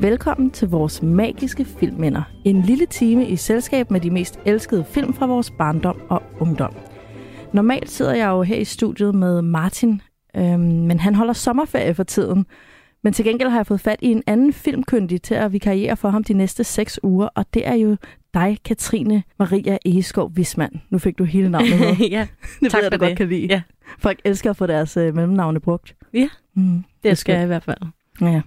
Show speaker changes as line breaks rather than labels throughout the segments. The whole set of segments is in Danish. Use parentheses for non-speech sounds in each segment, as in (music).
Velkommen til vores magiske filmminder. En lille time i selskab med de mest elskede film fra vores barndom og ungdom. Normalt sidder jeg jo her i studiet med Martin, øhm, men han holder sommerferie for tiden. Men til gengæld har jeg fået fat i en anden filmkyndig til at vikariere for ham de næste seks uger, og det er jo dig, Katrine Maria Egeskov Wisman. Nu fik du hele navnet med. (laughs)
ja,
det
tak
ved jeg,
for
du godt
det.
kan lide.
Ja.
Folk elsker at få deres øh, mellemnavne brugt.
Ja,
Mm,
det skal
skønt.
jeg i hvert fald.
Ja.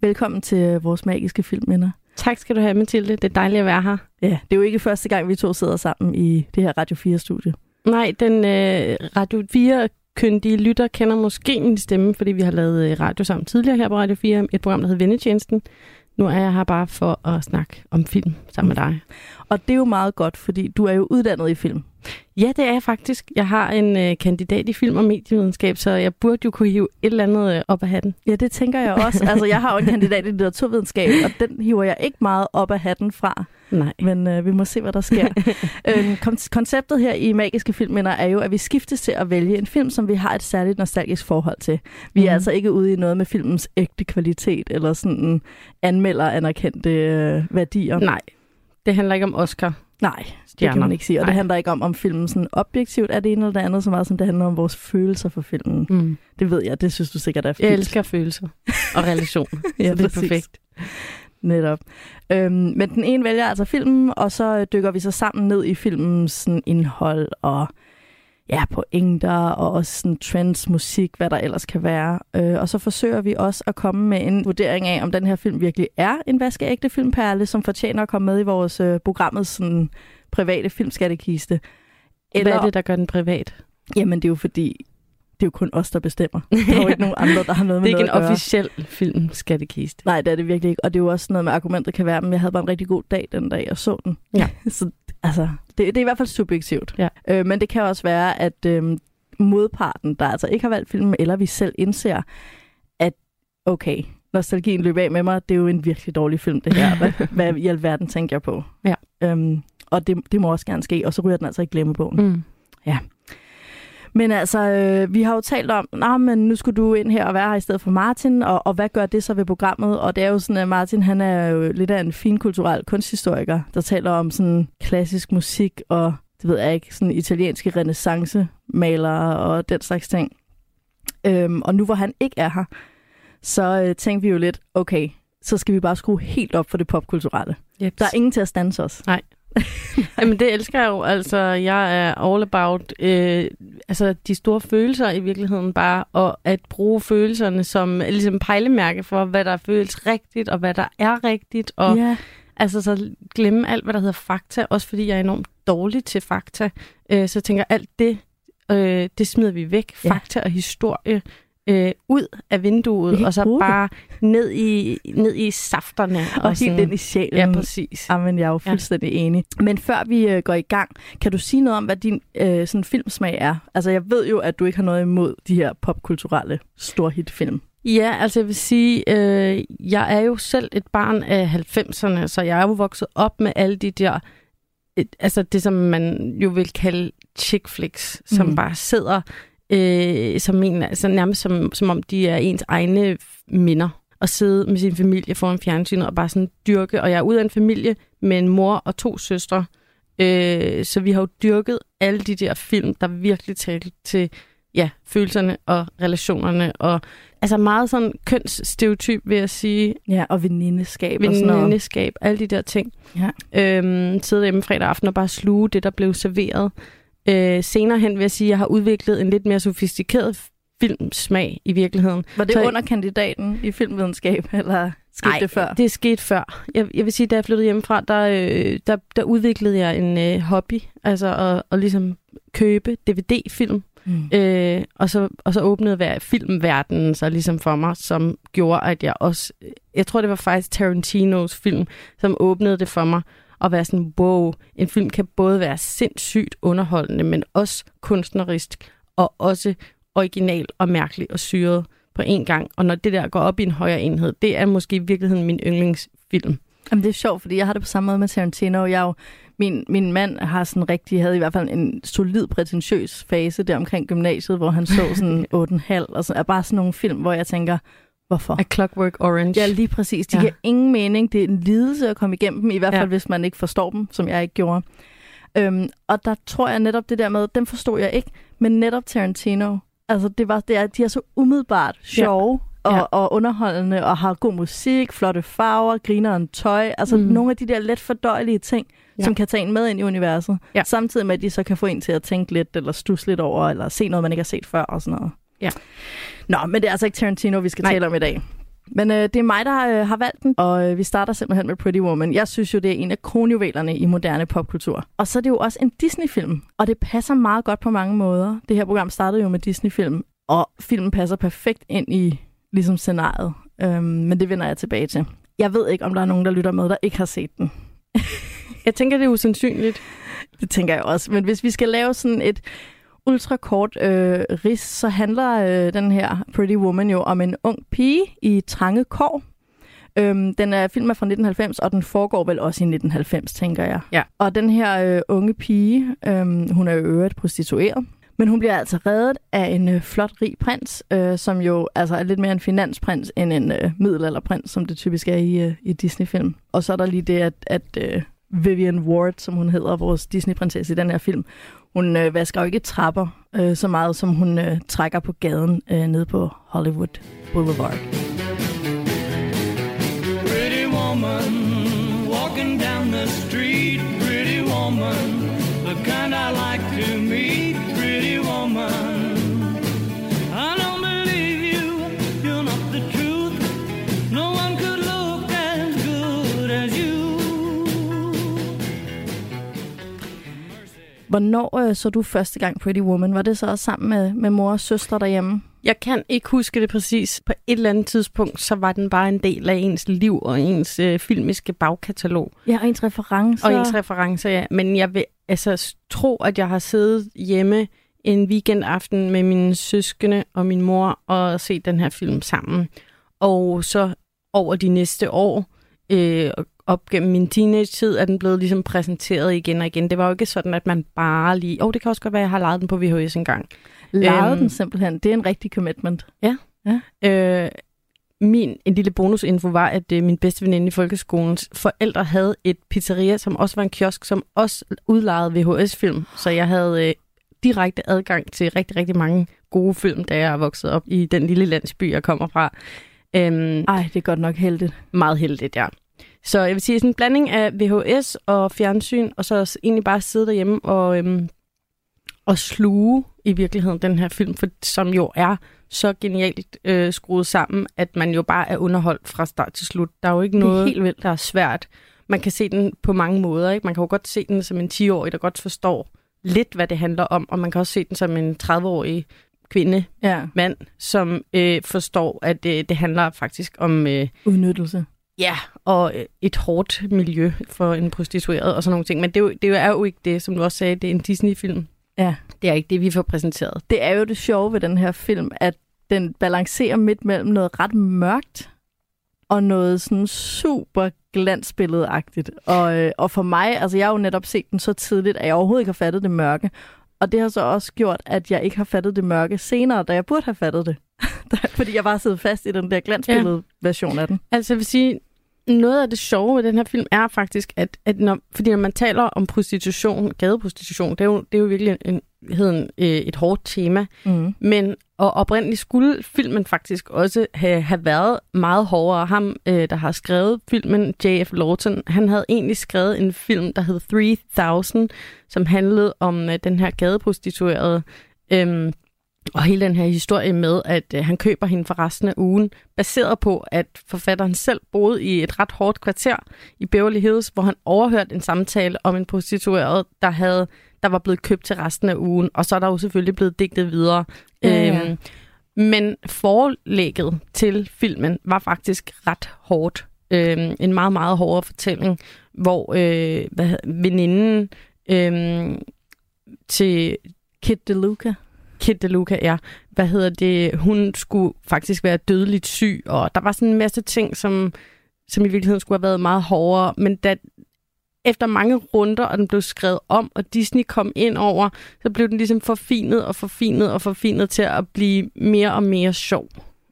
Velkommen til øh, vores magiske filmminder.
Tak skal du have, Mathilde. Det er dejligt at være her.
Ja, det er jo ikke første gang, vi to sidder sammen i det her Radio 4-studie.
Nej, den øh, Radio 4 kyndige lytter kender måske min stemme, fordi vi har lavet øh, radio sammen tidligere her på Radio 4, et program, der hedder Vennetjenesten. Nu er jeg her bare for at snakke om film sammen med dig.
Og det er jo meget godt, fordi du er jo uddannet i film.
Ja, det er jeg faktisk. Jeg har en øh, kandidat i film- og medievidenskab, så jeg burde jo kunne hive et eller andet øh, op af hatten.
Ja, det tænker jeg også. Altså, jeg har jo en kandidat i litteraturvidenskab, og den hiver jeg ikke meget op af hatten fra.
Nej.
Men øh, vi må se, hvad der sker. (laughs) øhm, kon- konceptet her i Magiske Filmminder er jo, at vi skiftes til at vælge en film, som vi har et særligt nostalgisk forhold til. Vi er
Mhm.
altså ikke ude i noget med filmens ægte kvalitet, eller sådan anmelder anerkendte øh, værdier.
Nej, det handler ikke om Oscar.
Nej, det kan
Stjerner.
man ikke sige. Og det
Nej.
handler ikke om, om filmen sådan objektivt er det ene eller det andet, så meget som det handler om vores følelser for filmen.
Mm.
Det ved jeg, det synes du sikkert er
Jeg
fint.
elsker følelser og relationer, (laughs)
Ja,
så det er
præcis.
perfekt.
Netop. Øhm, men den ene vælger altså filmen, og så dykker vi så sammen ned i filmens sådan, indhold og ja, pointer og også sådan, trends, musik, hvad der ellers kan være. Øh, og så forsøger vi også at komme med en vurdering af, om den her film virkelig er en vaskeægte filmperle, som fortjener at komme med i vores øh, programmets sådan, private filmskattekiste.
Eller... Hvad er det, der gør den privat?
Jamen, det er jo fordi, det er jo kun os, der bestemmer. (laughs) Der er jo ikke nogen andre, der har noget
Det
med
er ikke en
noget
officiel filmskattekiste.
Nej, det er det virkelig ikke. Og det er jo også noget med, argumentet kan være, men jeg havde bare en rigtig god dag den dag, jeg så den.
Ja. (laughs)
så altså, det, det er i hvert fald subjektivt.
Ja.
Øh, men det kan også være, at øh, modparten, der altså ikke har valgt filmen, eller vi selv indser, at okay, nostalgien løber af med mig, det er jo en virkelig dårlig film, det her. (laughs) Hvad, hvad i alverden tænker jeg på?
Ja.
Øhm, og det, det må også gerne ske, og så ryger den altså i glemmebogen.
Mm.
Men altså, øh, vi har jo talt om, Nå, men nu skulle du ind her og være her i stedet for Martin, og, og hvad gør det så ved programmet? Og det er jo sådan, at Martin han er jo lidt af en finkulturel kunsthistoriker, der taler om sådan klassisk musik og, det ved jeg ikke, sådan italienske renaissancemalere og den slags ting. Øhm, og nu hvor han ikke er her, så øh, tænkte vi jo lidt, okay, så skal vi bare skrue helt op for det popkulturelle.
Yep.
Der er ingen til at stanse os. (laughs)
Jamen, det elsker jeg jo. Altså, jeg er all about øh, altså, de store følelser i virkeligheden bare, og at bruge følelserne som ligesom pejlemærke for, hvad der føles rigtigt, og hvad der er rigtigt, og
ja.
altså så glemme alt, hvad der hedder fakta, også fordi jeg er enormt dårlig til fakta. Øh, så tænker, alt det, øh, det smider vi væk. Fakta og historie øh, ud af vinduet, og så
bruge
bare ned i, ned i safterne.
Og, og helt ind i sjælen.
Ja, præcis.
Jamen, jeg er jo fuldstændig ja. enig. Men før vi øh, går i gang, kan du sige noget om, hvad din øh, sådan filmsmag er? Altså, jeg ved jo, at du ikke har noget imod de her popkulturelle storhitfilm.
Ja, altså jeg vil sige, øh, jeg er jo selv et barn af 90'erne, så jeg er jo vokset op med alle de der, et, altså det som man jo vil kalde chick flicks, som
Mhm.
bare sidder øh, som en, altså nærmest som, som om de er ens egne minder og sidde med sin familie foran fjernsynet og bare sådan dyrke. Og jeg er ude af en familie med en mor og to søstre, øh, så vi har jo dyrket alle de der film, der virkelig talte til ja, følelserne og relationerne og altså meget sådan kønsstereotyp, vil jeg sige.
Ja, og venindeskab og sådan noget.
Venindeskab, alle de der ting.
Ja.
Øhm, sidde hjemme fredag aften og bare sluge det, der blev serveret. Øh, senere hen vil jeg sige, at jeg har udviklet en lidt mere sofistikeret filmsmag i virkeligheden.
Var det
Så-
under kandidaten i filmvidenskab, eller skete
Ej,
det før?
det er sket før. Jeg, jeg vil sige, da jeg flyttede hjemmefra, der, øh, der, der udviklede jeg en øh, hobby, altså at, at ligesom købe DVD-film,
Mm.
øh, og, så, og så åbnede filmverdenen sig ligesom for mig, som gjorde, at jeg også, jeg tror det var faktisk Tarantinos film, som åbnede det for mig, at være sådan, wow, en film kan både være sindssygt underholdende, men også kunstnerisk, og også original og mærkelig og syret på én gang. Og når det der går op i en højere enhed, det er måske i virkeligheden min yndlingsfilm.
Jamen, det er sjovt, fordi jeg har det på samme måde med Tarantino. Jeg er jo, min, min mand har sådan rigtig, havde i hvert fald en solid, prætentiøs fase der omkring gymnasiet, hvor han så sådan (laughs) 8,5, og så er bare sådan nogle film, hvor jeg tænker, Hvorfor?
A Clockwork Orange.
Ja, lige præcis. De
Ja.
ja. giver ingen mening. Det er en lidelse at komme igennem dem, i hvert fald
Ja.
ja. hvis man ikke forstår dem, som jeg ikke gjorde. Øhm, og der tror jeg netop det der med, dem forstod jeg ikke, men netop Tarantino, altså det var, det er, de er så umiddelbart sjove og,
Ja.
og underholdende, og har god musik, flotte farver, griner en tøj, altså
Mm.
nogle af de der let fordøjelige ting,
Ja.
ja. som kan tage en med ind i universet,
Ja.
samtidig med, at de så kan få en til at tænke lidt, eller stusse lidt over, eller se noget, man ikke har set før, og sådan noget.
Ja.
Nå, men det er altså ikke Tarantino, vi skal
Nej.
Tale om i dag. Men øh, det er mig, der øh, har valgt den, og øh, vi starter simpelthen med Pretty Woman. Jeg synes jo, det er en af kronjuvelerne i moderne popkultur. Og så er det jo også en Disney-film, og det passer meget godt på mange måder. Det her program startede jo med Disney-film, og filmen passer perfekt ind i ligesom scenariet. Øhm, men det vender jeg tilbage til. Jeg ved ikke, om der er nogen, der lytter med, der ikke har set den.
Jeg tænker, det er usandsynligt. (laughs)
Det tænker jeg også. Men hvis vi skal lave sådan et ultrakort øh, ris, så handler øh, den her Pretty Woman jo om en ung pige i trange kår. Øhm, den er film er fra 1990, og den foregår vel også i 1990, tænker jeg.
Ja.
Og den her øh, unge pige, øh, hun er jo øvrigt prostitueret, men hun bliver altså reddet af en øh, flot, rig prins, øh, som jo altså er lidt mere en finansprins end en øh, middelalderprins, som det typisk er i, øh, i Disney-film. Og så er der lige det, at, at øh, Vivian Ward, som hun hedder, vores Disney-prinsesse i den her film, hun øh, vasker jo ikke trapper øh, så meget, som hun øh, trækker på gaden øh, nede på Hollywood Boulevard.
Pretty woman walking down the street. Pretty woman, the kind I like to meet.
Hvornår øh, så du første gang Pretty Woman? Var det så også sammen med, med mor og søstre derhjemme?
Jeg kan ikke huske det præcis. På et eller andet tidspunkt, så var den bare en del af ens liv og ens øh, filmiske bagkatalog.
Ja, og ens referencer.
Og ens referencer, ja. Men jeg vil altså tro, at jeg har siddet hjemme en weekendaften med mine søskende og min mor og set den her film sammen. Og så over de næste år, øh, op gennem min teenage-tid, er den blevet ligesom præsenteret igen og igen. Det var jo ikke sådan, at man bare lige... Åh, oh, det kan også godt være, at jeg har lejet den på VHS engang.
Lejede
Øhm.
den simpelthen. Det er en rigtig commitment.
Øh, min en lille bonusinfo var, at øh, min bedste veninde i folkeskolens forældre havde et pizzeria, som også var en kiosk, som også udlejede VHS-film. Så jeg havde øh, direkte adgang til rigtig, rigtig mange gode film, da jeg vokset op i den lille landsby, jeg kommer fra. Øhm,
Ej, det er godt nok heldigt.
meget heldigt, ja. Så jeg vil sige, sådan en blanding af VHS og fjernsyn, og så egentlig bare sidde derhjemme og, øhm, og sluge i virkeligheden den her film, for, som jo er så genialt øh, skruet sammen, at man jo bare er underholdt fra start til slut. Der er jo ikke noget,
helt vildt.
der er svært. Man kan se den på mange måder. Ikke? Man kan jo godt se den som en 10-årig, der godt forstår lidt, hvad det handler om, og man kan også se den som en 30-årig kvinde,
Ja,
mand, som øh, forstår, at øh, det handler faktisk om... Øh,
udnyttelse.
Ja, og øh, et hårdt miljø for en prostitueret og sådan nogle ting. Men det er, jo, det er jo ikke det, som du også sagde, det er en Disney-film.
Ja.
Det er ikke det, vi får præsenteret.
Det er jo det sjove ved den her film, at den balancerer midt mellem noget ret mørkt og noget sådan super glansbilledagtigt. Og, øh, og for mig, altså jeg har jo netop set den så tidligt, at jeg overhovedet ikke har fattet det mørke. Og det har så også gjort, at jeg ikke har fattet det mørke senere, da jeg burde have fattet det. (laughs) Fordi jeg bare sidder fast i den der glansbillede version af den.
Altså jeg vil sige, noget af det sjove ved den her film er faktisk, at, at når, fordi når man taler om prostitution, gadeprostitution, det er jo, det er jo virkelig en, heden, øh, et hårdt tema.
Mm.
Men og oprindeligt skulle filmen faktisk også have, have været meget hårdere. Ham, øh, der har skrevet filmen, J.F. Lawton, han havde egentlig skrevet en film, der hed 3000, som handlede om øh, den her gadeprostituerede. Øhm, og hele den her historie med, at øh, han køber hende for resten af ugen, baseret på, at forfatteren selv boede i et ret hårdt kvarter i Beverly Hills, hvor han overhørte en samtale om en prostitueret, der havde der var blevet købt til resten af ugen, og så er der jo selvfølgelig blevet digtet videre.
Ja, ja.
Øhm, men forlægget til filmen var faktisk ret hårdt. Øhm, en meget, meget hårdere fortælling, hvor øh, hvad, veninden øhm, til
Kid DeLuca.
Kid DeLuca, ja, hvad hedder det, hun skulle faktisk være dødeligt syg, og der var sådan en masse ting, som, som i virkeligheden skulle have været meget hårdere, men da efter mange runder, og den blev skrevet om, og Disney kom ind over, så blev den ligesom forfinet og forfinet og forfinet til at blive mere og mere sjov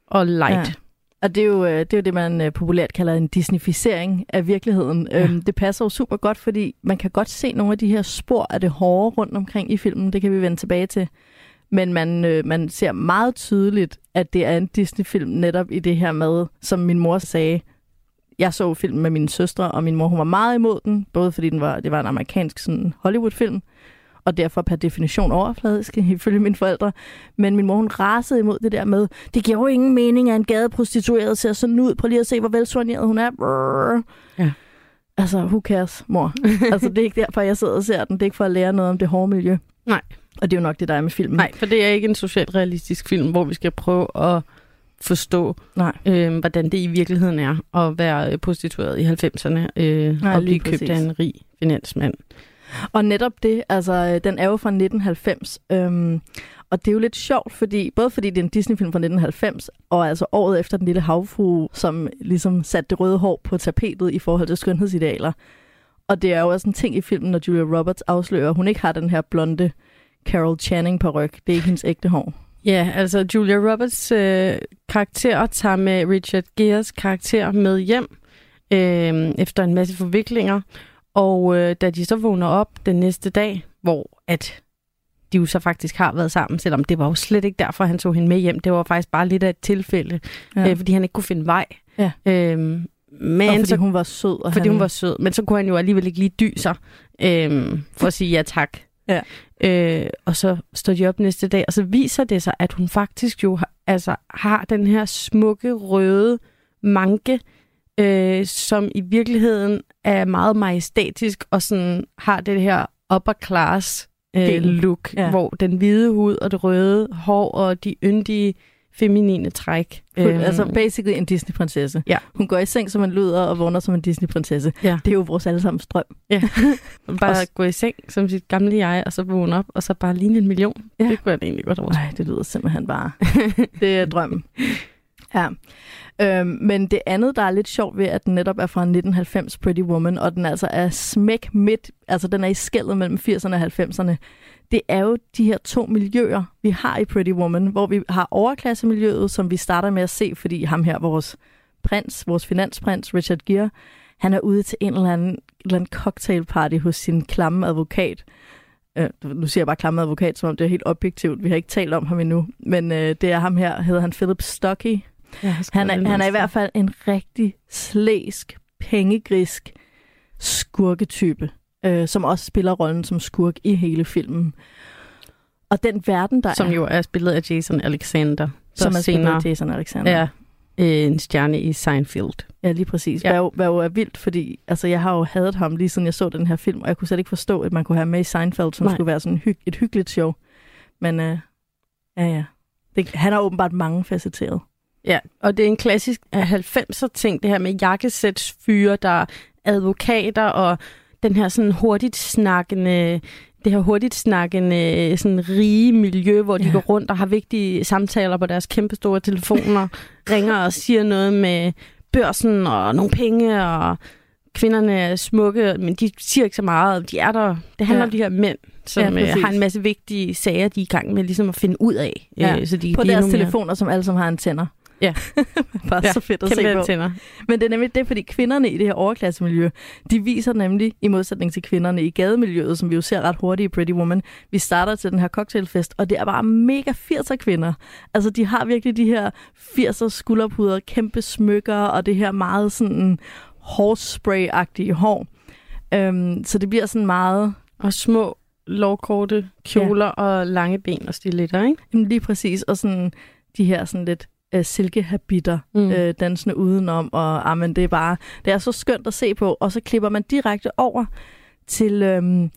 og light.
Ja.
Ja.
Og det er, jo, øh, det er jo det, man øh, populært kalder en disnificering af virkeligheden. Ja. Øhm, det passer jo super godt, fordi man kan godt se nogle af de her spor af det hårde rundt omkring i filmen. Det kan vi vende tilbage til. Men man, øh, man ser meget tydeligt, at det er en Disney-film netop i det her med, som min mor sagde, jeg så filmen med mine søstre, og min mor hun var meget imod den, både fordi den var, det var en amerikansk sådan, Hollywood-film, og derfor per definition overfladisk, (laughs) ifølge mine forældre. Men min mor, hun rasede imod det der med, det giver jo ingen mening, at en gadeprostitueret ser sådan ud. Prøv lige at se, hvor velsoigneret hun er. Brrr.
Ja.
Altså, who cares, mor? (laughs) altså, det er ikke derfor, jeg sidder og ser den. Det er ikke for at lære noget om det hårde miljø.
Nej.
Og det er jo nok det, der er med filmen.
Nej, for det er ikke en socialt realistisk film, hvor vi skal prøve at forstå,
Nej.
øh, hvordan det i virkeligheden er at være øh, prostitueret i 90'erne øh,
Nej,
og blive købt af
præcis.
en rig finansmand.
Og netop det, altså, øh, den er jo fra 1990. Øhm, og det er jo lidt sjovt, fordi, både fordi det er en Disney-film fra 1990, og altså året efter Den Lille Havfru, som ligesom satte det røde hår på tapetet i forhold til skønhedsidealer. Og det er jo også en ting i filmen, når Julia Roberts afslører, at hun ikke har den her blonde Carol Channing på ryg. Det er ikke hendes ægte hår.
Ja, altså Julia Roberts øh, karakter tager med Richard Geres karakter med hjem øh, efter en masse forviklinger. Og øh, da de så vågner op den næste dag, hvor at de jo så faktisk har været sammen, selvom det var jo slet ikke derfor, han tog hende med hjem. Det var faktisk bare lidt af et tilfælde,
Ja.
øh, fordi han ikke kunne finde vej.
Ja.
Øh, men
og fordi
så,
hun var sød. Og
fordi
han,
hun var sød. Men så kunne han jo alligevel ikke lige dy sig øh, for at sige ja tak.
Ja.
Øh, og så står de op næste dag, og så viser det sig, at hun faktisk jo har, altså, har den her smukke, røde manke, øh, som i virkeligheden er meget majestætisk, og sådan har det her upper class øh, look,
Ja.
ja. hvor den hvide hud og det røde hår og de yndige feminine træk.
Fuld,
øhm,
altså basically en Disney-prinsesse.
Ja.
Hun går i seng som en luder og vågner som en Disney-prinsesse.
Ja.
Det er jo vores allesammens drøm. (laughs)
bare
også-
gå i seng som sit gamle jeg, og så vågne op, og så bare ligne en million.
Ja.
Ja. Det kunne jeg egentlig godt overskue.
Nej, det lyder simpelthen bare... (laughs) det er drømmen. Ja. Øhm, men det andet, der er lidt sjovt ved, at den netop er fra 1990 Pretty Woman, og den altså er smæk midt, altså den er i skældet mellem 80'erne og 90'erne, det er jo de her to miljøer, vi har i Pretty Woman, hvor vi har overklassemiljøet, som vi starter med at se, fordi ham her, vores prins, vores finansprins, Richard Gere, han er ude til en eller anden, en eller anden cocktailparty hos sin klamme advokat. Øh, nu siger jeg bare klamme advokat, som om det er helt objektivt. Vi har ikke talt om ham endnu. Men øh, det er ham her, hedder han Philip Stocky. Han er, han er i hvert fald en rigtig slæsk, pengegrisk skurketype, øh, som også spiller rollen som skurk i hele filmen. Og den verden, der
Som
er,
jo er spillet af Jason Alexander,
som er spillet
senere
af Jason Alexander.
er øh, en stjerne i Seinfeld.
Ja, lige præcis.
Ja.
Hvad, jo, hvad jo er vildt, fordi altså, jeg har jo hadet ham lige siden jeg så den her film, og jeg kunne slet ikke forstå, at man kunne have med i Seinfeld, som
Nej.
skulle være sådan hyg, et hyggeligt show. Men øh, ja, ja. Det, han er åbenbart mange facetteret.
Ja, og det er en klassisk 90'er ting, det her med jakkesætsfyre, der er advokater, og den her sådan hurtigt snakkende, det her hurtigt snakkende sådan rige miljø, hvor de
Ja.
går rundt og har vigtige samtaler på deres kæmpestore telefoner, (laughs) ringer og siger noget med børsen og nogle penge, og kvinderne er smukke, men de siger ikke så meget. De er der. Det handler
Ja.
om de her mænd, som
Ja, præcis.
har en masse vigtige sager, de er i gang med ligesom at finde ud af.
Ja.
øh, så de
På deres
mere-
telefoner, som alle sammen har antenner.
Ja. (laughs)
Bare
Ja,
så fedt at se på.
antenner.
Men det er nemlig det, fordi kvinderne i det her overklassemiljø, de viser nemlig, i modsætning til kvinderne i gademiljøet, som vi jo ser ret hurtigt i Pretty Woman, vi starter til den her cocktailfest, og det er bare mega 80'er kvinder. Altså, de har virkelig de her 80'er skulderpuder, kæmpe smykker, og det her meget sådan hårspray-agtige hår. Øhm, så det bliver sådan meget,
Og små, lovkorte kjoler ja. og lange ben og stiletter, ikke?
jamen lige præcis, og sådan de her sådan lidt øh, silkehabiter,
Mm.
øh, dansende udenom, og ah, men det er bare, det er så skønt at se på, og så klipper man direkte over til øhm,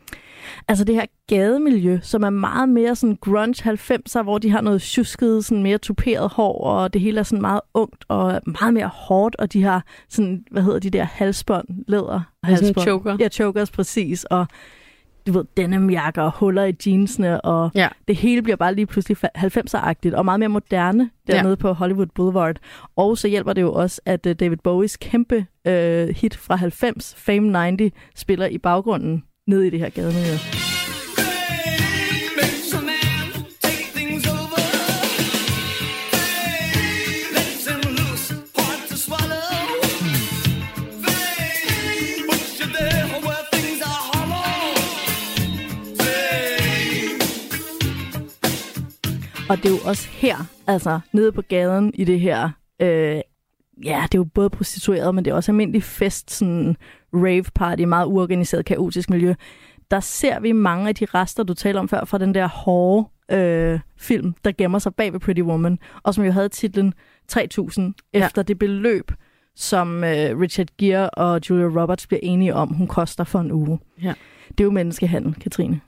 altså det her gademiljø, som er meget mere sådan grunge 90'er, hvor de har noget tjusket, sådan mere tuperet hår, og det hele er sådan meget ungt og meget mere hårdt, og de har sådan, hvad hedder de der halsbånd, læder
sådan
halsbånd.
choker.
Ja, chokers, præcis, og du ved, denimjakker og huller i jeansene, og
Ja.
det hele bliver bare lige pludselig fa- 90'er-agtigt, og meget mere moderne dernede ja. på Hollywood Boulevard. Og så hjælper det jo også, at uh, David Bowies kæmpe uh, hit fra 90, Fame 90, spiller i baggrunden nede i det her gademiljø. Og det er jo også her, altså nede på gaden i det her, øh, ja, det er jo både prostitueret, men det er også almindelig fest, sådan rave party, meget uorganiseret, kaotisk miljø. Der ser vi mange af de rester, du taler om før, fra den der hårde øh, film, der gemmer sig bag ved Pretty Woman, og som jo havde titlen 3000 efter det beløb, som øh, Richard Gere og Julia Roberts bliver enige om, hun koster for en uge.
Ja.
Det er jo menneskehandel, Katrine.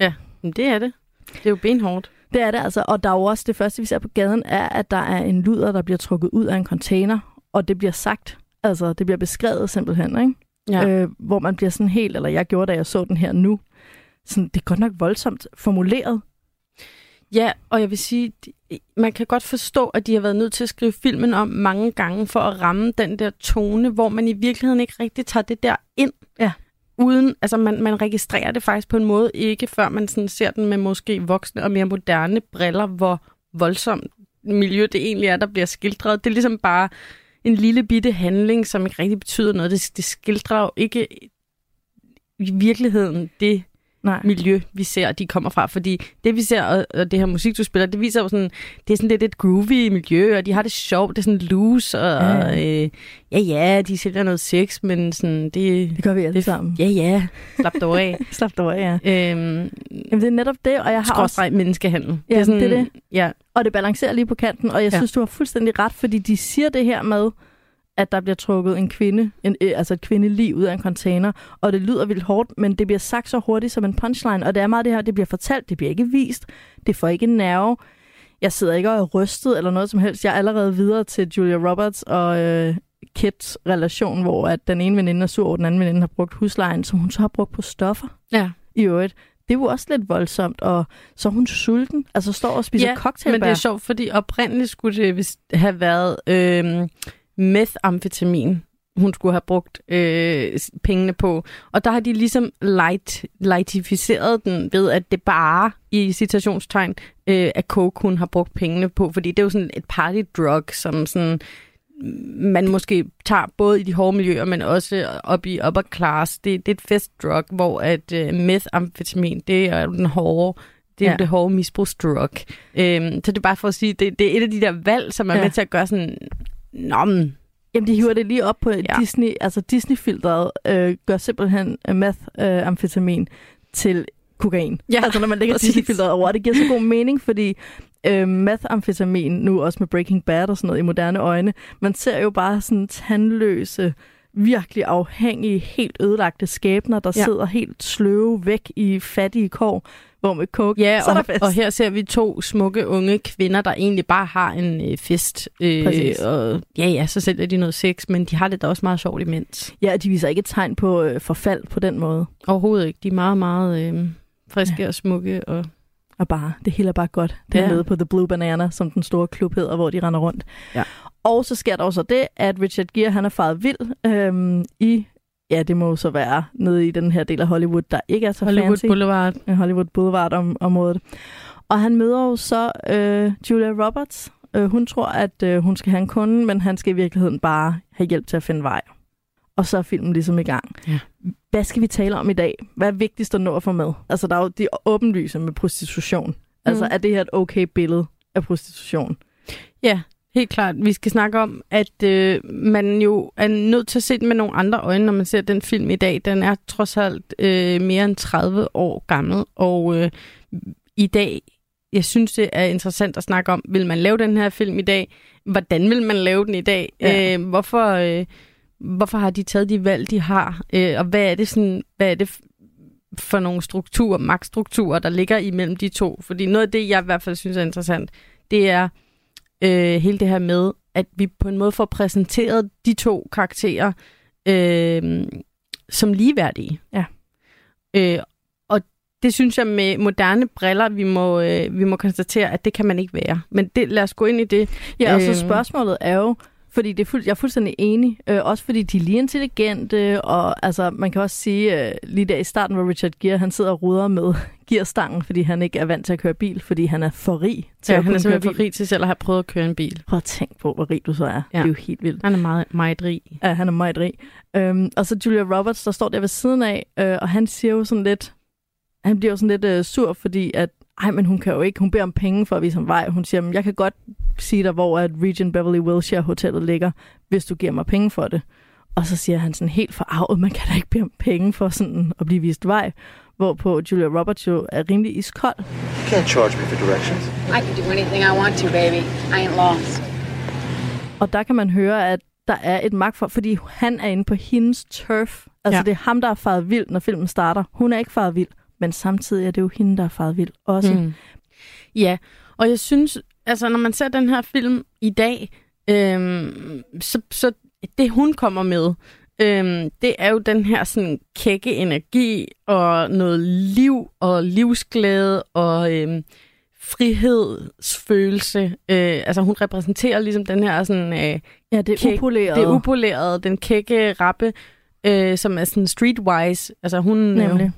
Men det er det. Det er jo benhårdt.
Det er det altså, og der er jo også det første, vi ser på gaden, er, at der er en luder, der bliver trukket ud af en container, og det bliver sagt, altså det bliver beskrevet simpelthen, ikke?
Ja.
Øh, hvor man bliver sådan helt, eller jeg gjorde, da jeg så den her nu, sådan, det er godt nok voldsomt formuleret.
Ja, og jeg vil sige, man kan godt forstå, at de har været nødt til at skrive filmen om mange gange for at ramme den der tone, hvor man i virkeligheden ikke rigtig tager det der ind.
Ja.
Uden, altså man, man registrerer det faktisk på en måde ikke, før man sådan ser den med måske voksne og mere moderne briller, hvor voldsomt miljø det egentlig er, der bliver skildret. Det er ligesom bare en lille bitte handling, som ikke rigtig betyder noget. Det, det skildrer jo ikke i virkeligheden det,
Nej.
miljø, vi ser, de kommer fra. Fordi det, vi ser, og, og det her musik, du spiller, det viser jo sådan, det er sådan lidt et groovy miljø, og de har det sjovt, det er sådan loose, og
Ja.
ja, øh, ja, ja, de sælger noget sex, men sådan, det,
Det gør vi alle
det
sammen.
ja, ja, slap dog af. (laughs)
Slap dig over, ja.
øhm,
Jamen, det er netop det, og jeg har også,
menneskehandel.
Ja, det er det.
Ja,
og det balancerer lige på kanten, og jeg
Ja.
synes, du har fuldstændig ret, fordi de siger det her med, at der bliver trukket en kvinde, en, øh, altså et kvindeliv ud af en container, og det lyder vildt hårdt, men det bliver sagt så hurtigt som en punchline, og det er meget det her, det bliver fortalt, det bliver ikke vist, det får ikke nerve. Jeg sidder ikke og er rystet eller noget som helst. Jeg er allerede videre til Julia Roberts og øh, Kits relation, hvor at den ene veninde er sur, og den anden veninde har brugt huslejen, som hun så har brugt på stoffer
ja.
i øvrigt. Det er jo også lidt voldsomt, og så er hun sulten, altså står og spiser
Ja,
cocktailbær.
men det er sjovt, fordi oprindeligt skulle det have været øh, methamfetamin, hun skulle have brugt øh, pengene på. Og der har de ligesom light, lightificeret den ved, at det bare i citationstegn øh, at coke, hun har brugt pengene på. Fordi det er jo sådan et party drug, som sådan man måske tager både i de hårde miljøer, men også op i upper class. Det, det er et festdrug, hvor at øh, methamfetamin, det er jo den hårde det er
Ja.
ja. det hårde misbrugsdrug. Øhm, så det er bare for at sige, det, det er et af de der valg, som er
ja.
med til at gøre sådan, Nå, men,
Jamen, de hiver det lige op på ja. Disney, altså Disney-filteret øh, gør simpelthen øh, meth-amfetamin til kokain.
Ja,
altså når man lægger. Disney-filteret over, og det giver så god mening, fordi øh, meth-amfetamin, nu også med Breaking Bad og sådan noget i moderne øjne, man ser jo bare sådan tandløse, virkelig afhængige, helt ødelagte skæbner, der ja. Sidder helt sløve væk i fattige kår, hvor med coke,
ja,
så er der
og,
fest.
og her ser vi to smukke unge kvinder, der egentlig bare har en øh, fest. Øh,
Præcis.
og ja, ja, så sælger de noget sex, men de har det da også meget sjovt imens.
Ja, de viser ikke et tegn på øh, forfald på den måde.
Overhovedet ikke. De er meget, meget øh, friske
ja.
og smukke. Og,
Og bare, det hele er bare godt. Det er
Ja.
nede på The Blue Banana, som den store klub hedder, hvor de render rundt.
Ja.
Og så sker der også det, at Richard Gere, han er faret vild øhm, i, ja, det må jo så være nede i den her del af Hollywood, der ikke er så
Hollywood
fancy.
Boulevard.
Hollywood Boulevard-området. Og han møder jo så øh, Julia Roberts. Øh, hun tror, at øh, hun skal have en kunde, men han skal i virkeligheden bare have hjælp til at finde vej. Og så er filmen ligesom i gang.
Ja.
Hvad skal vi tale om i dag? Hvad er vigtigst at nå at få med? Altså, der er jo de åbenlyse med prostitution. Altså,
Mm.
er det her et okay billede af prostitution?
Ja, helt klart. Vi skal snakke om, at øh, man jo er nødt til at se den med nogle andre øjne, når man ser den film i dag. Den er trods alt øh, mere end 30 år gammel, og øh, i dag, jeg synes, det er interessant at snakke om, vil man lave den her film i dag? Hvordan vil man lave den i dag?
Ja.
Øh, hvorfor, øh, hvorfor har de taget de valg, de har? Øh, og hvad er det sådan, hvad er det for nogle strukturer, magtstrukturer, der ligger imellem de to? Fordi noget af det, jeg i hvert fald synes er interessant, det er øh, hele det her med, at vi på en måde får præsenteret de to karakterer øh, som ligeværdige.
Ja.
Øh, og det synes jeg med moderne briller, vi må, øh, vi må konstatere, at det kan man ikke være. Men det, lad os gå ind i det.
Ja, og så
Øhm.
spørgsmålet er jo, fordi det er fuld, jeg er fuldstændig enig, øh, også fordi de er lige intelligente, og altså, man kan også sige, øh, lige der i starten, hvor Richard Gere, han sidder og ruder med (laughs) gearstangen, fordi han ikke er vant til at køre bil, fordi han er for rig til
Ja,
at
han er simpelthen for rig til selv at have prøvet at køre en bil.
Prøv at tænke på, hvor rig du så er. Ja. Det er jo helt vildt.
Han er meget, meget rig.
Ja, han er meget rig. Øhm, og så Julia Roberts, der står der ved siden af, øh, og han siger jo sådan lidt, han bliver jo sådan lidt øh, sur, fordi at ej, men hun kan jo ikke, hun beder om penge for at vise ham vej. Hun siger, "Men jeg kan godt sige dig, hvor at Regent Beverly Wilshire Hotellet ligger, hvis du giver mig penge for det. Og så siger han sådan helt forarvet, man kan da ikke bede om penge for sådan at blive vist vej. Hvorpå Julia Roberts jo er rimelig iskold.
You can't charge me for directions.
I can do anything I want to, baby. I ain't lost.
Og der kan man høre, at der er et magtforhold, fordi han er inde på hendes turf. Altså
ja.
det er ham, der er faret vild, når filmen starter. Hun er ikke faret vild, men samtidig er det jo hende, der er faret vild også. Mm.
Ja, og jeg synes, altså når man ser den her film i dag, øhm, så, så det hun kommer med, øhm, det er jo den her sådan kække energi og noget liv og livsglæde og øhm, frihedsfølelse. Øh, altså hun repræsenterer ligesom den her sådan... Øh,
Ja, det
Kæk-
upoleret.
det upolerede, den kække rappe, øh, som er sådan streetwise. Altså hun,
Nemlig.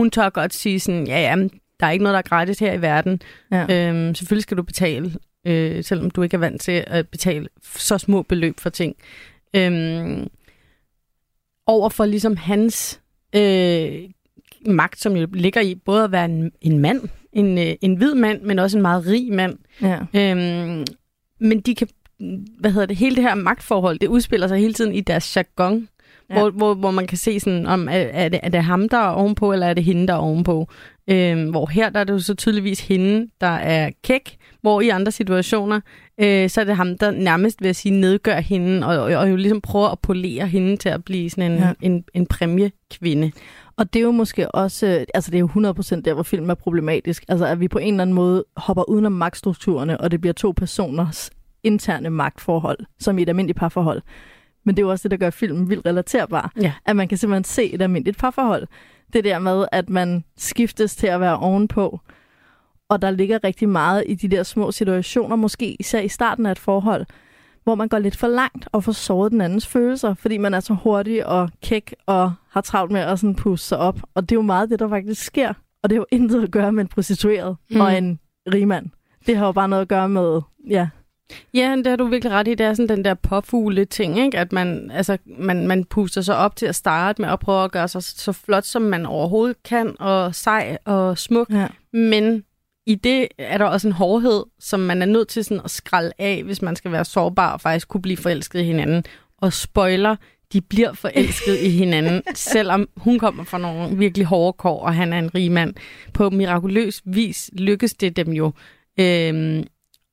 Hun tør godt sige sådan, ja, ja, der er ikke noget, der er gratis her i verden.
Ja.
Øhm, selvfølgelig skal du betale, øh, selvom du ikke er vant til at betale så små beløb for ting. Øhm, over for ligesom hans øh, magt, som jo ligger i både at være en, en mand, en, øh, en hvid mand, men også en meget rig mand.
Ja.
Øhm, men de kan, hvad hedder det, hele det her magtforhold, det udspiller sig hele tiden i deres jargon,
Ja.
hvor, hvor, hvor man kan se sådan, om er, er, det, er det ham, der er ovenpå, eller er det hende, der er ovenpå. Øhm, hvor her der er det jo så tydeligvis hende, der er kæk, hvor i andre situationer, øh, så er det ham, der nærmest vil sige, nedgør hende, og, og, og jo ligesom prøver at polere hende til at blive sådan en,
Ja.
ja. en, en præmiekvinde.
Og det er jo måske også, øh, altså det er jo 100% der, hvor filmen er problematisk. Altså at vi på en eller anden måde hopper udenom magtstrukturerne, og det bliver to personers interne magtforhold, som i et almindeligt parforhold. Men det er jo også det, der gør filmen vildt relaterbar.
Ja.
At man kan simpelthen se et almindeligt parforhold. Det der med, at man skiftes til at være ovenpå, og der ligger rigtig meget i de der små situationer, måske især i starten af et forhold, hvor man går lidt for langt og får såret den andens følelser, fordi man er så hurtig og kæk og har travlt med at sådan puste sig op. Og det er jo meget det, der faktisk sker. Og det har jo (laughs) intet at gøre med en prostitueret
Mm.
og en rigmand. Det har jo bare noget at gøre med, ja,
Ja, det har du virkelig ret i. Det er sådan den der påfugle ting, ikke? at man, altså, man, man puster sig op til at starte med at prøve at gøre sig så flot, som man overhovedet kan, og sej og smuk.
ja.
Men i det er der også en hårdhed, som man er nødt til sådan at skralde af, hvis man skal være sårbar og faktisk kunne blive forelsket i hinanden. Og spoiler, de bliver forelsket i hinanden, (laughs) selvom hun kommer fra nogle virkelig hårde kår, og han er en rig mand. På mirakuløs vis lykkes det dem jo øhm,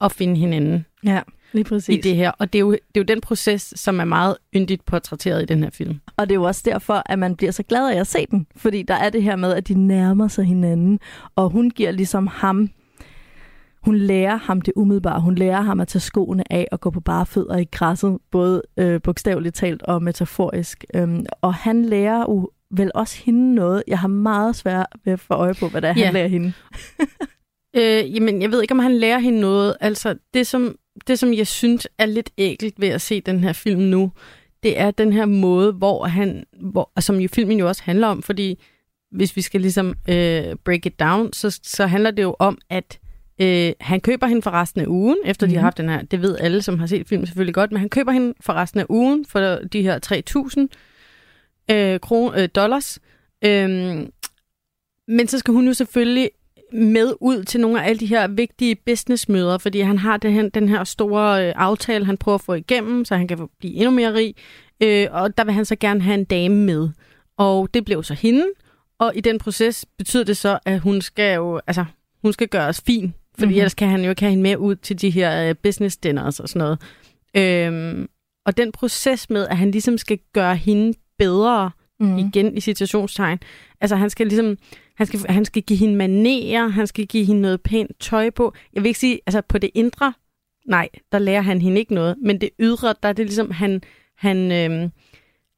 at finde hinanden
ja, lige præcis.
i det her. Og det er, jo, det er jo den proces, som er meget yndigt portrætteret i den her film.
Og det er jo også derfor, at man bliver så glad af at se den. Fordi der er det her med, at de nærmer sig hinanden. Og hun giver ligesom ham... Hun lærer ham det umiddelbare. Hun lærer ham at tage skoene af og gå på bare fødder i græsset. Både øh, bogstaveligt talt og metaforisk. Øhm, og han lærer jo vel også hende noget. Jeg har meget svært ved at få øje på, hvad det er,
Ja.
han lærer hende. (laughs)
Øh, jamen, jeg ved ikke, om han lærer hende noget. Altså, det som, det som jeg synes er lidt ægelt ved at se den her film nu, det er den her måde, hvor han, hvor, som jo filmen jo også handler om, fordi hvis vi skal ligesom øh, break it down, så, så handler det jo om, at øh, han køber hende for resten af ugen, efter mm-hmm. de har
Mhm.
haft den her, det ved alle, som har set filmen selvfølgelig godt, men han køber hende for resten af ugen for de her 3.000 øh, kron, øh, dollars. Øhm, men så skal hun jo selvfølgelig med ud til nogle af alle de her vigtige businessmøder, fordi han har det her, den her store øh, aftale, han prøver at få igennem, så han kan blive endnu mere rig. Øh, og der vil han så gerne have en dame med. Og det blev så hende. Og i den proces betyder det så, at hun skal jo, altså, hun skal gøres fin. Fordi
Mhm.
mm-hmm. ellers kan han jo ikke have hende med ud til de her øh, business dinners og sådan noget. Øhm, og den proces med, at han ligesom skal gøre hende bedre,
Mm.
igen i situationstegn. Altså han skal ligesom, han skal, han skal give hende manerer, han skal give hende noget pænt tøj på. Jeg vil ikke sige, altså på det indre, nej, der lærer han hende ikke noget, men det ydre, der er det ligesom, han, han, øhm,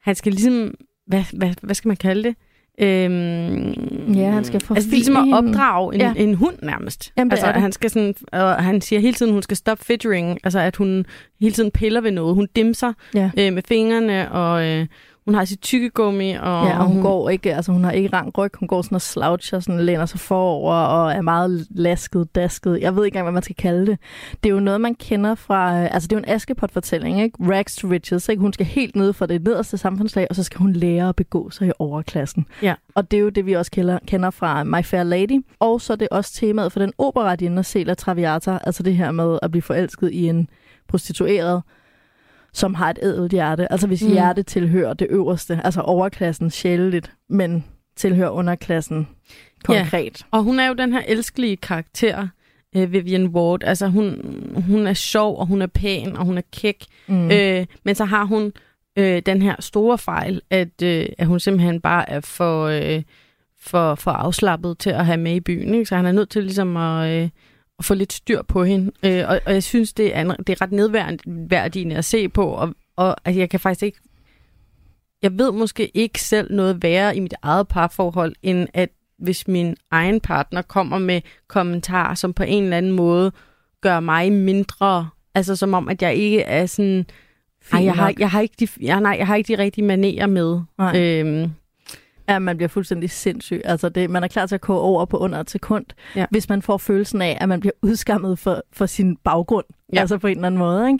han skal ligesom, hvad, hvad, hvad skal man kalde det? Øhm,
Ja, han skal
Altså det er ligesom at opdrage en,
Ja.
en hund nærmest.
Jamen,
altså, han skal sådan, og han siger hele tiden, hun skal stop fidgering, altså at hun hele tiden piller ved noget. Hun dimser
Ja.
øh, med fingrene, og øh, hun har sit tykkegummi, og,
Ja, og hun, går ikke, altså hun har ikke rang ryg, hun går sådan og sloucher, sådan læner sig forover og er meget lasket, dasket. Jeg ved ikke engang, hvad man skal kalde det. Det er jo noget, man kender fra, øh, altså det er jo en Askepot-fortælling, ikke? Rags to riches, ikke? Hun skal helt ned for det nederste samfundslag, og så skal hun lære at begå sig i overklassen.
Ja.
Og det er jo det, vi også kender, kender fra My Fair Lady. Og så er det også temaet for den opera, Celia Traviata, altså det her med at blive forelsket i en prostitueret, som har et ædelt hjerte. Altså hvis
Mm.
hjerte tilhører det øverste, altså overklassen sjældent, men tilhører underklassen konkret.
Og hun er jo den her elskelige karakter, øh, Vivian Ward. Altså hun, hun er sjov, og hun er pæn, og hun er kæk.
Mm.
Øh, men så har hun øh, den her store fejl, at, øh, at hun simpelthen bare er for, øh, for, for afslappet til at have med i byen. Ikke? Så han er nødt til ligesom at, øh, at få lidt styr på hende. Øh, og, og jeg synes, det er, en- det er ret nedværdigende at se på, og, og altså, jeg kan faktisk ikke... Jeg ved måske ikke selv noget værre i mit eget parforhold, end at hvis min egen partner kommer med kommentarer, som på en eller anden måde gør mig mindre, altså som om, at jeg ikke er sådan, ej, jeg har, jeg har ikke de, jeg, nej, jeg har ikke de rigtige manerer med.
Nej.
Øhm,
Ja, man bliver fuldstændig sindssyg. Altså det, man er klar til at koge over på under et sekund,
Ja.
hvis man får følelsen af, at man bliver udskammet for, for sin baggrund.
Ja.
Altså på en eller anden måde. Ikke?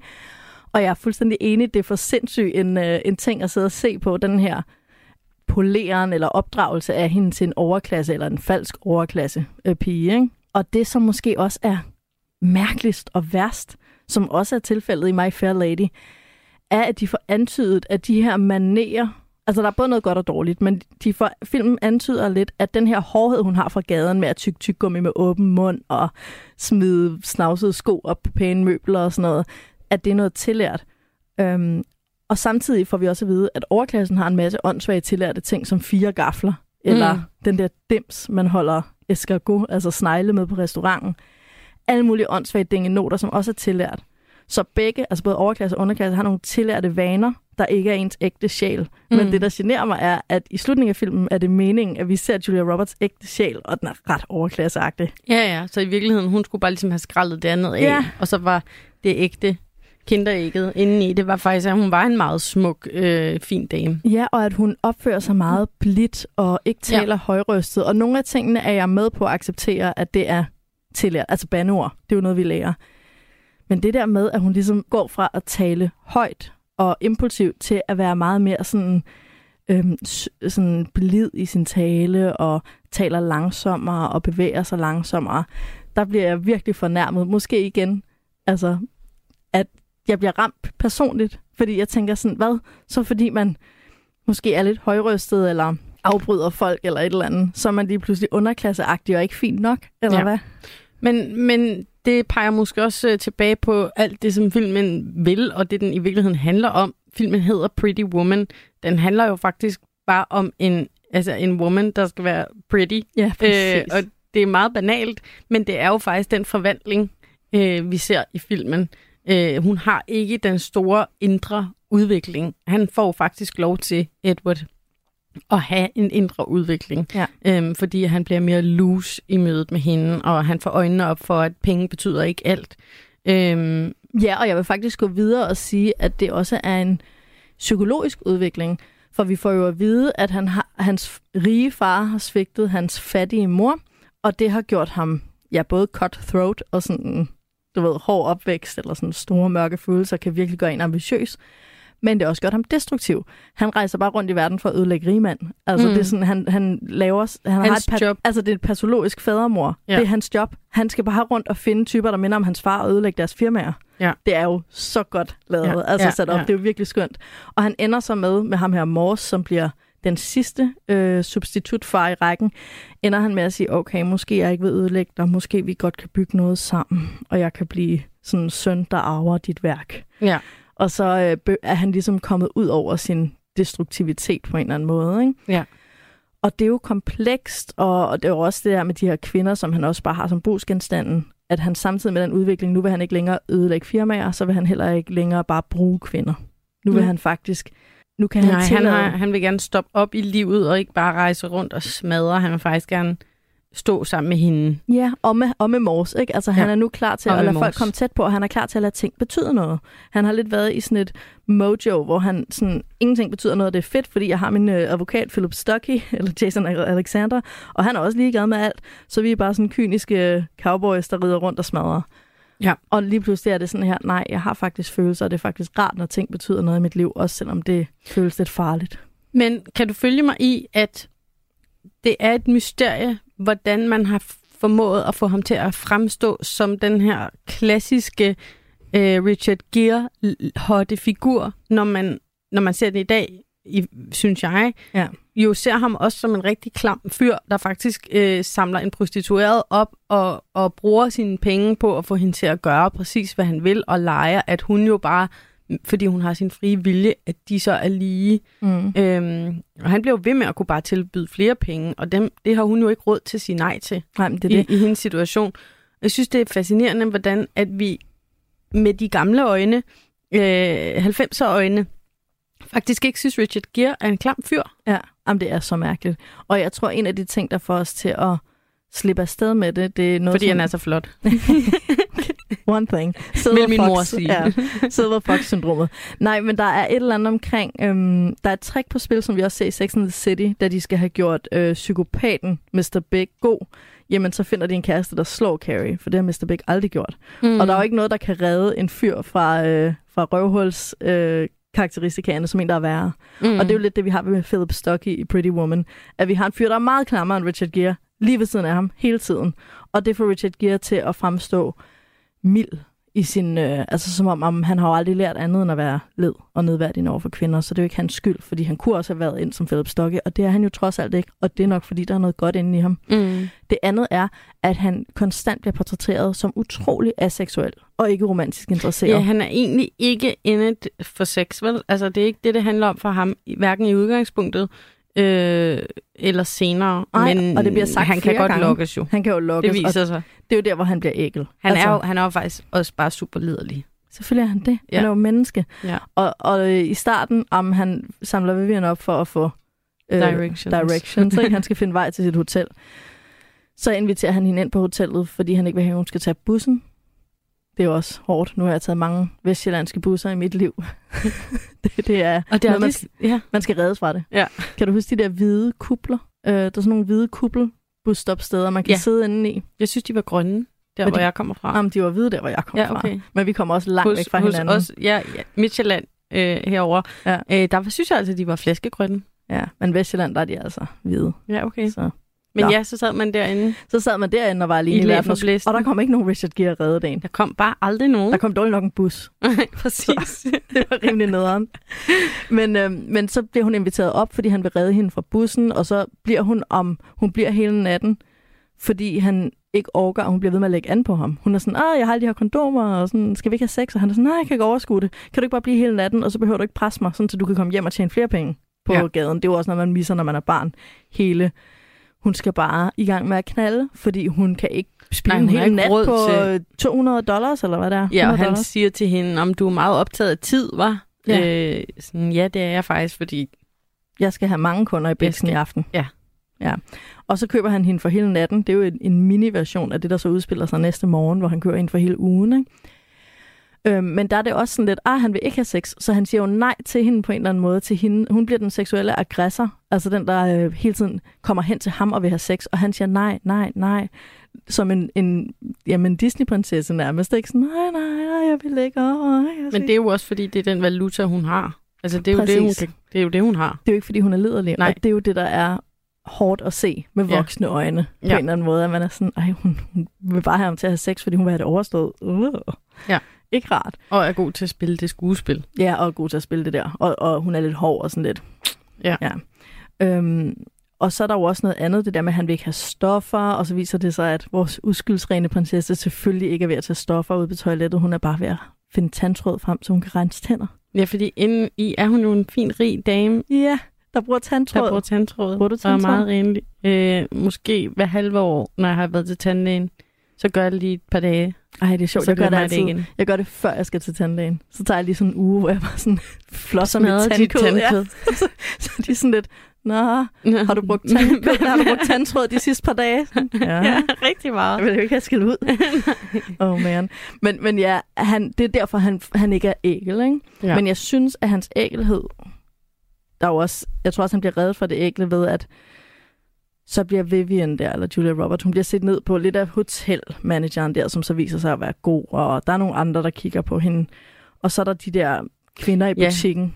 Og jeg er fuldstændig enig, det er for sindssygt en, øh, en ting at sidde og se på, den her poleren eller opdragelse af hende til en overklasse eller en falsk overklasse øh, pige. Ikke? Og det, som måske også er mærkeligst og værst, som også er tilfældet i My Fair Lady, er, at de får antydet, at de her manerer, altså der er både noget godt og dårligt, men de får, filmen antyder lidt, at den her hårdhed, hun har fra gaden med at tykke tyggegummi med åben mund og smide snavsede sko op på pæne møbler og sådan noget, at det er noget tillært. Øhm, og samtidig får vi også at vide, at overklassen har en masse åndssvage tillærte ting, som fire gafler, eller
mm.
den der dims, man holder escargot, altså snegle med på restauranten. Alle mulige åndssvage dingenoter, som også er tillært. Så begge, altså både overklasse og underklasse, har nogle tillærte vaner, der ikke er ens ægte sjæl. Mm. Men det, der generer mig, er, at i slutningen af filmen er det meningen, at vi ser Julia Roberts ægte sjæl, og den er ret overklasseagtig.
ja, ja, så i virkeligheden, hun skulle bare ligesom have skrællet det andet af,
Ja.
og så var det ægte kinderægget indeni. Det var faktisk, at hun var en meget smuk, øh, fin dame.
Ja, og at hun opfører sig meget blidt og ikke taler
Ja.
højrøstet. Og nogle af tingene er jeg med på at acceptere, at det er tillært. Altså bandeord, det er jo noget, vi lærer. Men det der med, at hun ligesom går fra at tale højt og impulsivt til at være meget mere sådan, øhm, sådan blid i sin tale og taler langsommere og bevæger sig langsommere, der bliver jeg virkelig fornærmet. Måske igen, altså, at jeg bliver ramt personligt, fordi jeg tænker sådan, hvad? Så fordi man måske er lidt højrøstet, eller afbryder folk, eller et eller andet, så er man lige pludselig underklasseagtig og ikke fint nok, eller ja. hvad?
Men, men det peger måske også øh, tilbage på alt det, som filmen vil, og det, den i virkeligheden handler om. Filmen hedder Pretty Woman. Den handler jo faktisk bare om en, altså en woman, der skal være pretty.
Ja,
Øh, og det er meget banalt, men det er jo faktisk den forvandling, øh, vi ser i filmen. Øh, hun har ikke den store indre udvikling. Han får faktisk lov til, Edward, at have en indre udvikling.
Ja.
Øhm, fordi han bliver mere loose i mødet med hende, og han får øjnene op for, at penge betyder ikke alt. Øhm,
Ja, og jeg vil faktisk gå videre og sige, at det også er en psykologisk udvikling. For vi får jo at vide, at han har, hans rige far har svigtet hans fattige mor, og det har gjort ham ja, både cutthroat og sådan, du ved, hård opvækst, eller sådan store mørke følelser, kan virkelig gøre en ambitiøs. Men det har også gjort ham destruktiv. Han rejser bare rundt i verden for at ødelægge rigmand. Altså,
Mm.
mm. det er sådan, han, han laver... Han har
Hans
et pat-
job.
Altså, det er et patologisk fadermor.
Ja.
Det er hans job. Han skal bare rundt og finde typer, der minder om hans far og ødelægge deres firmaer.
Ja.
Det er jo så godt lavet.
Ja,
Ja. Altså
ja,
sat op.
ja.
Det er jo virkelig skønt. Og han ender så med, med ham her Morse, som bliver den sidste øh, substitutfar i rækken, ender han med at sige, okay, måske jeg ikke vil ødelægge dig, måske vi godt kan bygge noget sammen, og jeg kan blive sådan en søn, der arver dit værk.
ja.
Og så øh, er han ligesom kommet ud over sin destruktivitet på en eller anden måde. Ikke?
Ja.
Og det er jo komplekst, og og det er jo også det der med de her kvinder, som han også bare har som brugsgenstanden, at han samtidig med den udvikling, nu vil han ikke længere ødelægge firmaer, så vil han heller ikke længere bare bruge kvinder. Nu vil
Mm.
han faktisk, nu kan han
Nej, han,
tillade...
har, han vil gerne stoppe op i livet og ikke bare rejse rundt og smadre. Han vil faktisk gerne stå sammen med hende.
Ja, og med, og med Mors, ikke? Altså, han
Ja.
er nu klar til
Og
at lade folk komme tæt på, og han er klar til at lade ting betyde noget. Han har lidt været i sådan et mojo, hvor han sådan, ingenting betyder noget, og det er fedt, fordi jeg har min øh, advokat, Philip Stuckey, (laughs) eller Jason Alexander, og han er også ligeglad med alt, så vi er bare sådan kyniske cowboys, der rider rundt og smadrer.
Ja.
Og lige pludselig er det sådan her, nej, jeg har faktisk følelser, og det er faktisk rart, når ting betyder noget i mit liv, også selvom det føles lidt farligt.
Men kan du følge mig i, at det er et mysterie, hvordan man har formået at få ham til at fremstå som den her klassiske øh, Richard Gere-hotte figur, når man, når man ser det i dag, i, synes jeg,
Ja.
jo ser ham også som en rigtig klam fyr, der faktisk øh, samler en prostitueret op og, og bruger sine penge på at få hende til at gøre præcis, hvad han vil, og leger, at hun jo bare, fordi hun har sin frie vilje, at de så er lige.
Mm.
Øhm, og han bliver jo ved med at kunne bare tilbyde flere penge, og dem, det har hun jo ikke råd til at sige nej til
Nej, men det er det.
i, i hendes situation. Jeg synes, det er fascinerende, hvordan at vi med de gamle øjne, øh, 90'er øjne, faktisk ikke synes, Richard Gere er en klam fyr.
Ja, jamen, det er så mærkeligt. Og jeg tror, en af de ting, der får os til at slippe afsted med det, det er noget
Fordi
som...
han er så flot. (laughs) (laughs)
One thing.
Vil min mor sige.
Ja, Silver Fox-syndromet. Nej, men der er et eller andet omkring... Øhm, der er et trick på spil, som vi også ser i Sex and the City, da de skal have gjort øh, psykopaten Mr. Big god. Jamen, så finder de en kæreste, der slår Carrie, for det har Mr. Big aldrig gjort. Mm. Og der er jo ikke noget, der kan redde en fyr fra, øh, fra røvhuls... Øh, karakteristikaerne som en, der er værre.
mm.
Og det er jo lidt det, vi har med Philip Stuckey i Pretty Woman. At vi har en fyr, der er meget klammere end Richard Gere, lige ved siden af ham, hele tiden. Og det får Richard Gere til at fremstå mild i sin... Øh, altså som om, om han har jo aldrig lært andet end at være led og nedværdigende over for kvinder. Så det er jo ikke hans skyld, fordi han kunne også have været ind som Philip Stuckey, og det er han jo trods alt ikke. Og det er nok, fordi der er noget godt inde i ham.
Mm.
Det andet er, at han konstant bliver portrætteret som utrolig aseksuel og ikke romantisk interesseret.
Ja, han er egentlig ikke inde for sex, vel? Altså, det er ikke det, det handler om for ham, hverken i udgangspunktet øh, eller senere.
Nej,
men
og det bliver sagt
han kan godt
gange.
lokkes jo.
Han kan jo lukkes,
Det viser sig.
det er jo der, hvor han bliver ægel.
Han, altså, er jo, han er jo faktisk også bare super liderlig.
Selvfølgelig er han det.
Ja.
Han er jo menneske.
Ja.
Og, og øh, i starten, om han samler Vivian op for at få øh,
Directions.
directions ikke? han skal (laughs) finde vej til sit hotel. Så inviterer han hende ind på hotellet, fordi han ikke vil have, at hun skal tage bussen. Det er også hårdt. Nu har jeg taget mange vestjyllandske busser i mit liv. (laughs) det, det er,
Og det er
noget, man, skal,
ja.
man skal reddes fra det.
Ja.
Kan du huske de der hvide kupler? Øh, der er sådan nogle hvide kuppelbusstopsteder, man kan
Ja.
sidde inde i.
Jeg synes, de var grønne, der
Men
hvor
de-
jeg kommer fra.
Jamen, de var hvide der, hvor jeg kom
ja,
fra.
okay.
Men vi kommer også langt
Hos,
væk fra
hos
hinanden.
os, ja, ja, Midtjylland øh, herover.
Ja.
Øh, der var- synes jeg altså, de var flaskegrønne.
Ja, men Vestjylland, der er de altså hvide.
Ja, okay.
Så.
Men
Nå.
ja, så sad man derinde.
Så sad man derinde og var alene
I
i, verden, og, der kom ikke nogen Richard Gere redde dagen.
Der kom bare aldrig nogen.
Der kom dårligt nok en bus. (laughs)
Nej, præcis. (laughs)
det var rimelig nederen. Men, øh, men så bliver hun inviteret op, fordi han vil redde hende fra bussen, og så bliver hun om, hun bliver hele natten, fordi han ikke overgår, og hun bliver ved med at lægge an på ham. Hun er sådan, ah, jeg har alle de her kondomer, og sådan, skal vi ikke have sex? Og han er sådan, nej, jeg kan ikke overskue det. Kan du ikke bare blive hele natten, og så behøver du ikke presse mig, sådan, så du kan komme hjem og tjene flere penge på
ja.
gaden. Det er jo også noget, man misser, når man er barn. Hele hun skal bare i gang med at knalde, fordi hun kan ikke spille
Nej,
en hel nat på
til-
200 dollars, eller hvad det er.
Ja, og
100
han
dollars.
siger til hende, om du er meget optaget af tid, var.
Ja.
Øh, sådan, ja, det er jeg faktisk, fordi...
jeg skal have mange kunder i bæksen i aften.
Ja.
ja. Og så køber han hende for hele natten. Det er jo en, en mini-version af det, der så udspiller sig næste morgen, hvor han kører hende for hele ugen. Ikke? Øhm, men der er det også sådan lidt, ah, han vil ikke have sex, så han siger jo nej til hende på en eller anden måde. Til hende. Hun bliver den seksuelle aggressor, altså den, der øh, hele tiden kommer hen til ham og vil have sex, og han siger nej, nej, nej. Som en, en jamen, Disney-prinsesse nærmest, ikke? Sådan, nej, nej, nej, jeg vil ikke. Åh, jeg
Men det er jo også, fordi det er den valuta, hun har. Altså, det er, jo det, hun, kan- det er jo det, hun har.
det er jo ikke, fordi hun er liderlig.
Nej.
Og det er jo det, der er hårdt at se med
Ja.
voksne øjne på
Ja.
en eller anden måde. At man er sådan, ej, hun, hun vil bare have ham til at have sex, fordi hun vil have det overstået. Uh.
Ja.
Ikke rart.
Og er god til at spille det skuespil.
Ja, og er god til at spille det der. Og, og hun er lidt hård og sådan lidt.
Ja.
ja. Øhm, og så er der jo også noget andet, det der med, at han vil ikke have stoffer, og så viser det sig, at vores uskyldsrene prinsesse selvfølgelig ikke er ved at tage stoffer ud på toilettet. Hun er bare ved at finde tandtråd frem, så hun kan rense tænder.
Ja, fordi inden i er hun jo en fin, rig dame,
Ja, der bruger tandtråd.
der bruger tandtråd.
Bruger du
Og er
tandtråd?
meget renlig. Øh, måske hver halve år, når jeg har været til tandlægen, så gør jeg det lige et par dage.
Ej, det er sjovt.
så
Jeg gør det altid.
igen.
Jeg gør det, før jeg skal til tandlægen. Så tager jeg lige sådan en uge, hvor jeg bare sådan (laughs) flosser
Smadrer dit
tandkød. Ja.
tandkød. (laughs)
Så de er sådan lidt, Nå, har du brugt, tand, (laughs) har du brugt tandtråd de sidste par dage? Ja.
ja, rigtig meget.
Jeg vil jo ikke have skilt ud. oh man. Men, men ja, han, det er derfor, han, han ikke er ægel, ikke?
Ja.
Men jeg synes, at hans ægelhed, der er jo også, jeg tror også, han bliver reddet fra det ægle ved, at så bliver Vivian der, eller Julia Roberts, hun bliver set ned på lidt af hotelmanageren der, som så viser sig at være god, og der er nogle andre, der kigger på hende. Og så er der de der kvinder i
Ja.
butikken.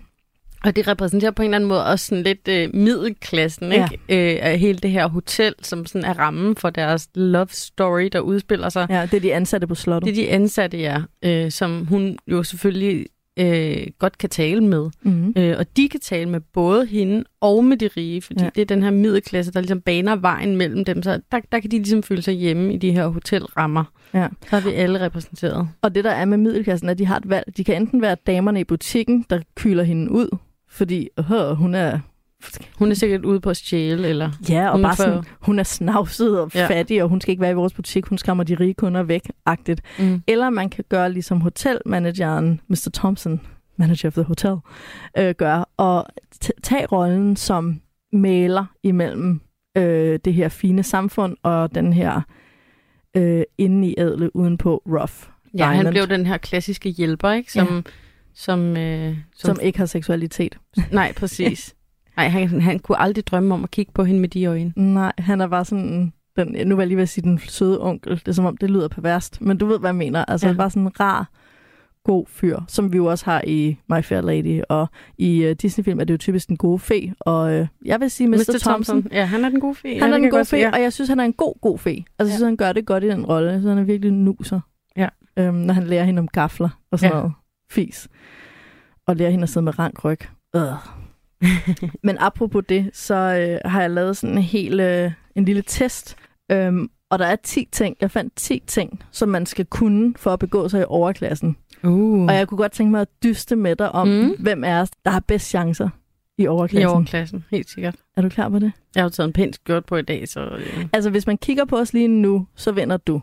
Og det repræsenterer på en eller anden måde også sådan lidt øh, middelklassen,
Ja.
ikke? Øh, af hele det her hotel, som sådan er rammen for deres love story, der udspiller sig.
Ja, det er de ansatte på slottet.
Det er de ansatte, ja, øh, som hun jo selvfølgelig øh, godt kan tale med.
Mm-hmm.
Øh, og de kan tale med både hende og med de rige, fordi
Ja.
ja. det er den her middelklasse, der ligesom baner vejen mellem dem. Så der, der kan de ligesom føle sig hjemme i de her hotelrammer.
Ja.
Så er vi alle repræsenteret.
Og det, der er med middelklassen, er, at de har et valg. De kan enten være damerne i butikken, der kyler hende ud, fordi øh, hun er...
Hun er sikkert ude på at stjæle, eller...
Ja, og
Hun
bare sådan, hun er snavset og
Ja.
fattig, og hun skal ikke være i vores butik. Hun skræmmer de rige kunder væk, agtigt.
Mm.
Eller man kan gøre ligesom hotelmanageren, Mr. Thompson, manager of the hotel, øh, gør, og tage rollen som maler imellem øh, det her fine samfund og den her øh, inde i ædle udenpå rough.
Ja, han
Diamond.
blev den her klassiske hjælper, ikke? Som, ja. som, øh, som,
som ikke har seksualitet.
Nej, præcis. (laughs) Nej, han, han kunne aldrig drømme om at kigge på hende med de øjne.
Nej, han er bare sådan, den, nu var jeg lige ved at sige den søde onkel. Det er som om, det lyder perverst, men du ved, hvad jeg mener. Altså ja.
Ja.
bare sådan en rar, god fyr, som vi jo også har i My Fair Lady, og i uh, Disney-film er det jo typisk den gode fe, og uh, jeg vil sige Mr. Mr. Thompson,
Ja, han er den gode fe. ja,
han er
det
den gode fe,
se,
og jeg synes, han er en god, god fe. Altså, jeg synes, han gør det godt i den rolle, så han er virkelig nuser.
Ja.
Øhm, når han lærer hende om gafler og sådan
Ja.
noget fis. Og lærer hende at sidde med rank ryg. Øh. (laughs) Men apropos det, så øh, har jeg lavet sådan en hel, øh, en lille test. Øhm, og der er 10 ting, jeg fandt 10 ting, som man skal kunne for at begå sig i overklassen.
Uh.
Og jeg kunne godt tænke mig at dyste med dig om, mm. Hvem er os, der har bedst chancer i
I
overklassen.
overklassen, helt sikkert.
Er du klar på det?
Jeg har jo taget en pæn skjort på i dag, så øh,
Altså, hvis man kigger på os lige nu, så vinder du.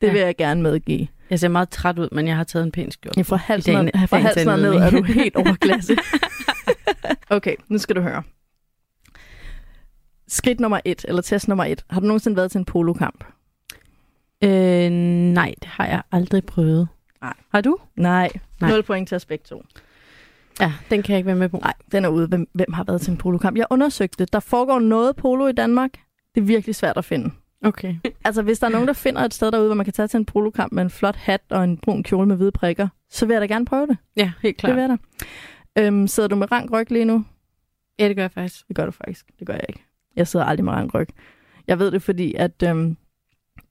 Det
Ja.
vil jeg gerne medgive.
jeg ser meget træt ud, men jeg har taget en pæn skjort.
Ja, fra halsen,
dagen-
fra halsen og ned er du helt overklasse. (laughs) okay, nu skal du høre. Skridt nummer et, eller test nummer et. Har du nogensinde været til en polokamp?
Øh, nej, det har jeg aldrig prøvet.
Nej.
Har du?
Nej.
Nej.
0 point til begge to.
Ja, den kan jeg ikke være med på.
Nej, den er ude. Hvem, hvem har været til en polokamp? Jeg undersøgte. Der foregår noget polo i Danmark. Det er virkelig svært at finde.
Okay. (laughs)
Altså, hvis der er nogen, der finder et sted derude, hvor man kan tage til en polokamp med en flot hat og en brun kjole med hvide prikker, så vil jeg da gerne prøve det.
Ja, helt
Klar.
klart.
Det vil jeg da. Øhm, sidder du med rank ryg lige nu?
Ja, det gør jeg faktisk.
Det gør du faktisk. Det gør jeg ikke. Jeg sidder aldrig med rank ryg. Jeg ved det, fordi at øhm,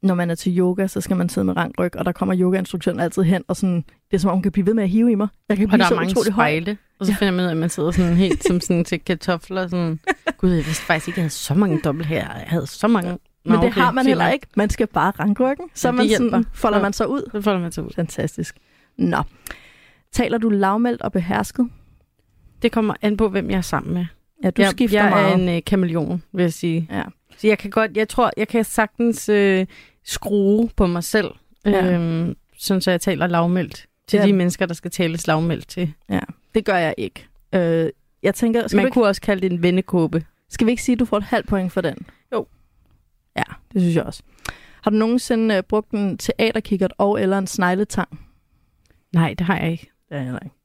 når man er til yoga, så skal man sidde med rank ryg, og der kommer yogainstruktøren altid hen, og sådan, det er som om, hun kan blive ved med at hive i mig. Jeg kan
Og
blive
der
så
er mange
utrolig høj.
spejle, og så finder man ud af, at man sidder sådan helt som sådan til kartofler. Sådan. (laughs) Gud, jeg vidste faktisk ikke, jeg havde så mange dobbelt her. Jeg havde så mange... Nå,
Men det
okay,
har man heller ikke. Man skal bare ranke ryggen. Så
Ja, det
man sådan,
hjælper.
folder
Ja.
man sig ud.
Så folder man sig ud.
Fantastisk. Nå. Taler du lavmældt og behersket?
Det kommer an på, hvem jeg er sammen med.
Ja, du
jeg,
skifter
jeg
meget.
er en øh, kameleon, vil jeg sige.
Ja.
Så jeg kan godt, jeg tror, jeg kan sagtens øh, skrue på mig selv,
Ja.
ja. øhm, sådan så jeg taler lavmældt til
Ja.
ja. de mennesker, der skal tales lavmældt til.
Det gør jeg ikke. Øh, jeg tænker, skal,
Man
ikke,
kunne også kalde det en vennekåbe.
skal vi ikke sige, at du får et halvt point for den? Ja, det synes jeg også. Har du nogensinde øh, brugt en teaterkikkert og eller en snegletang?
Nej, det har jeg ikke.
Det er jeg heller ikke.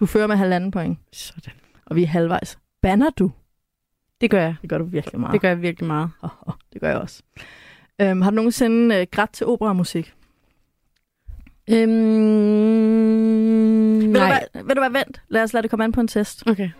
Du fører med halvanden point,
Sådan.
og vi er halvvejs. Banner du?
Det gør jeg.
Det gør du virkelig meget.
Det gør jeg virkelig meget.
Oh, oh, det gør jeg også. Øhm, har du nogensinde øh, grædt til operamusik?
Øhm,
Vil du,
nej.
hvad, vil du hvad, vent? Lad os lade det komme an på en test.
Okay.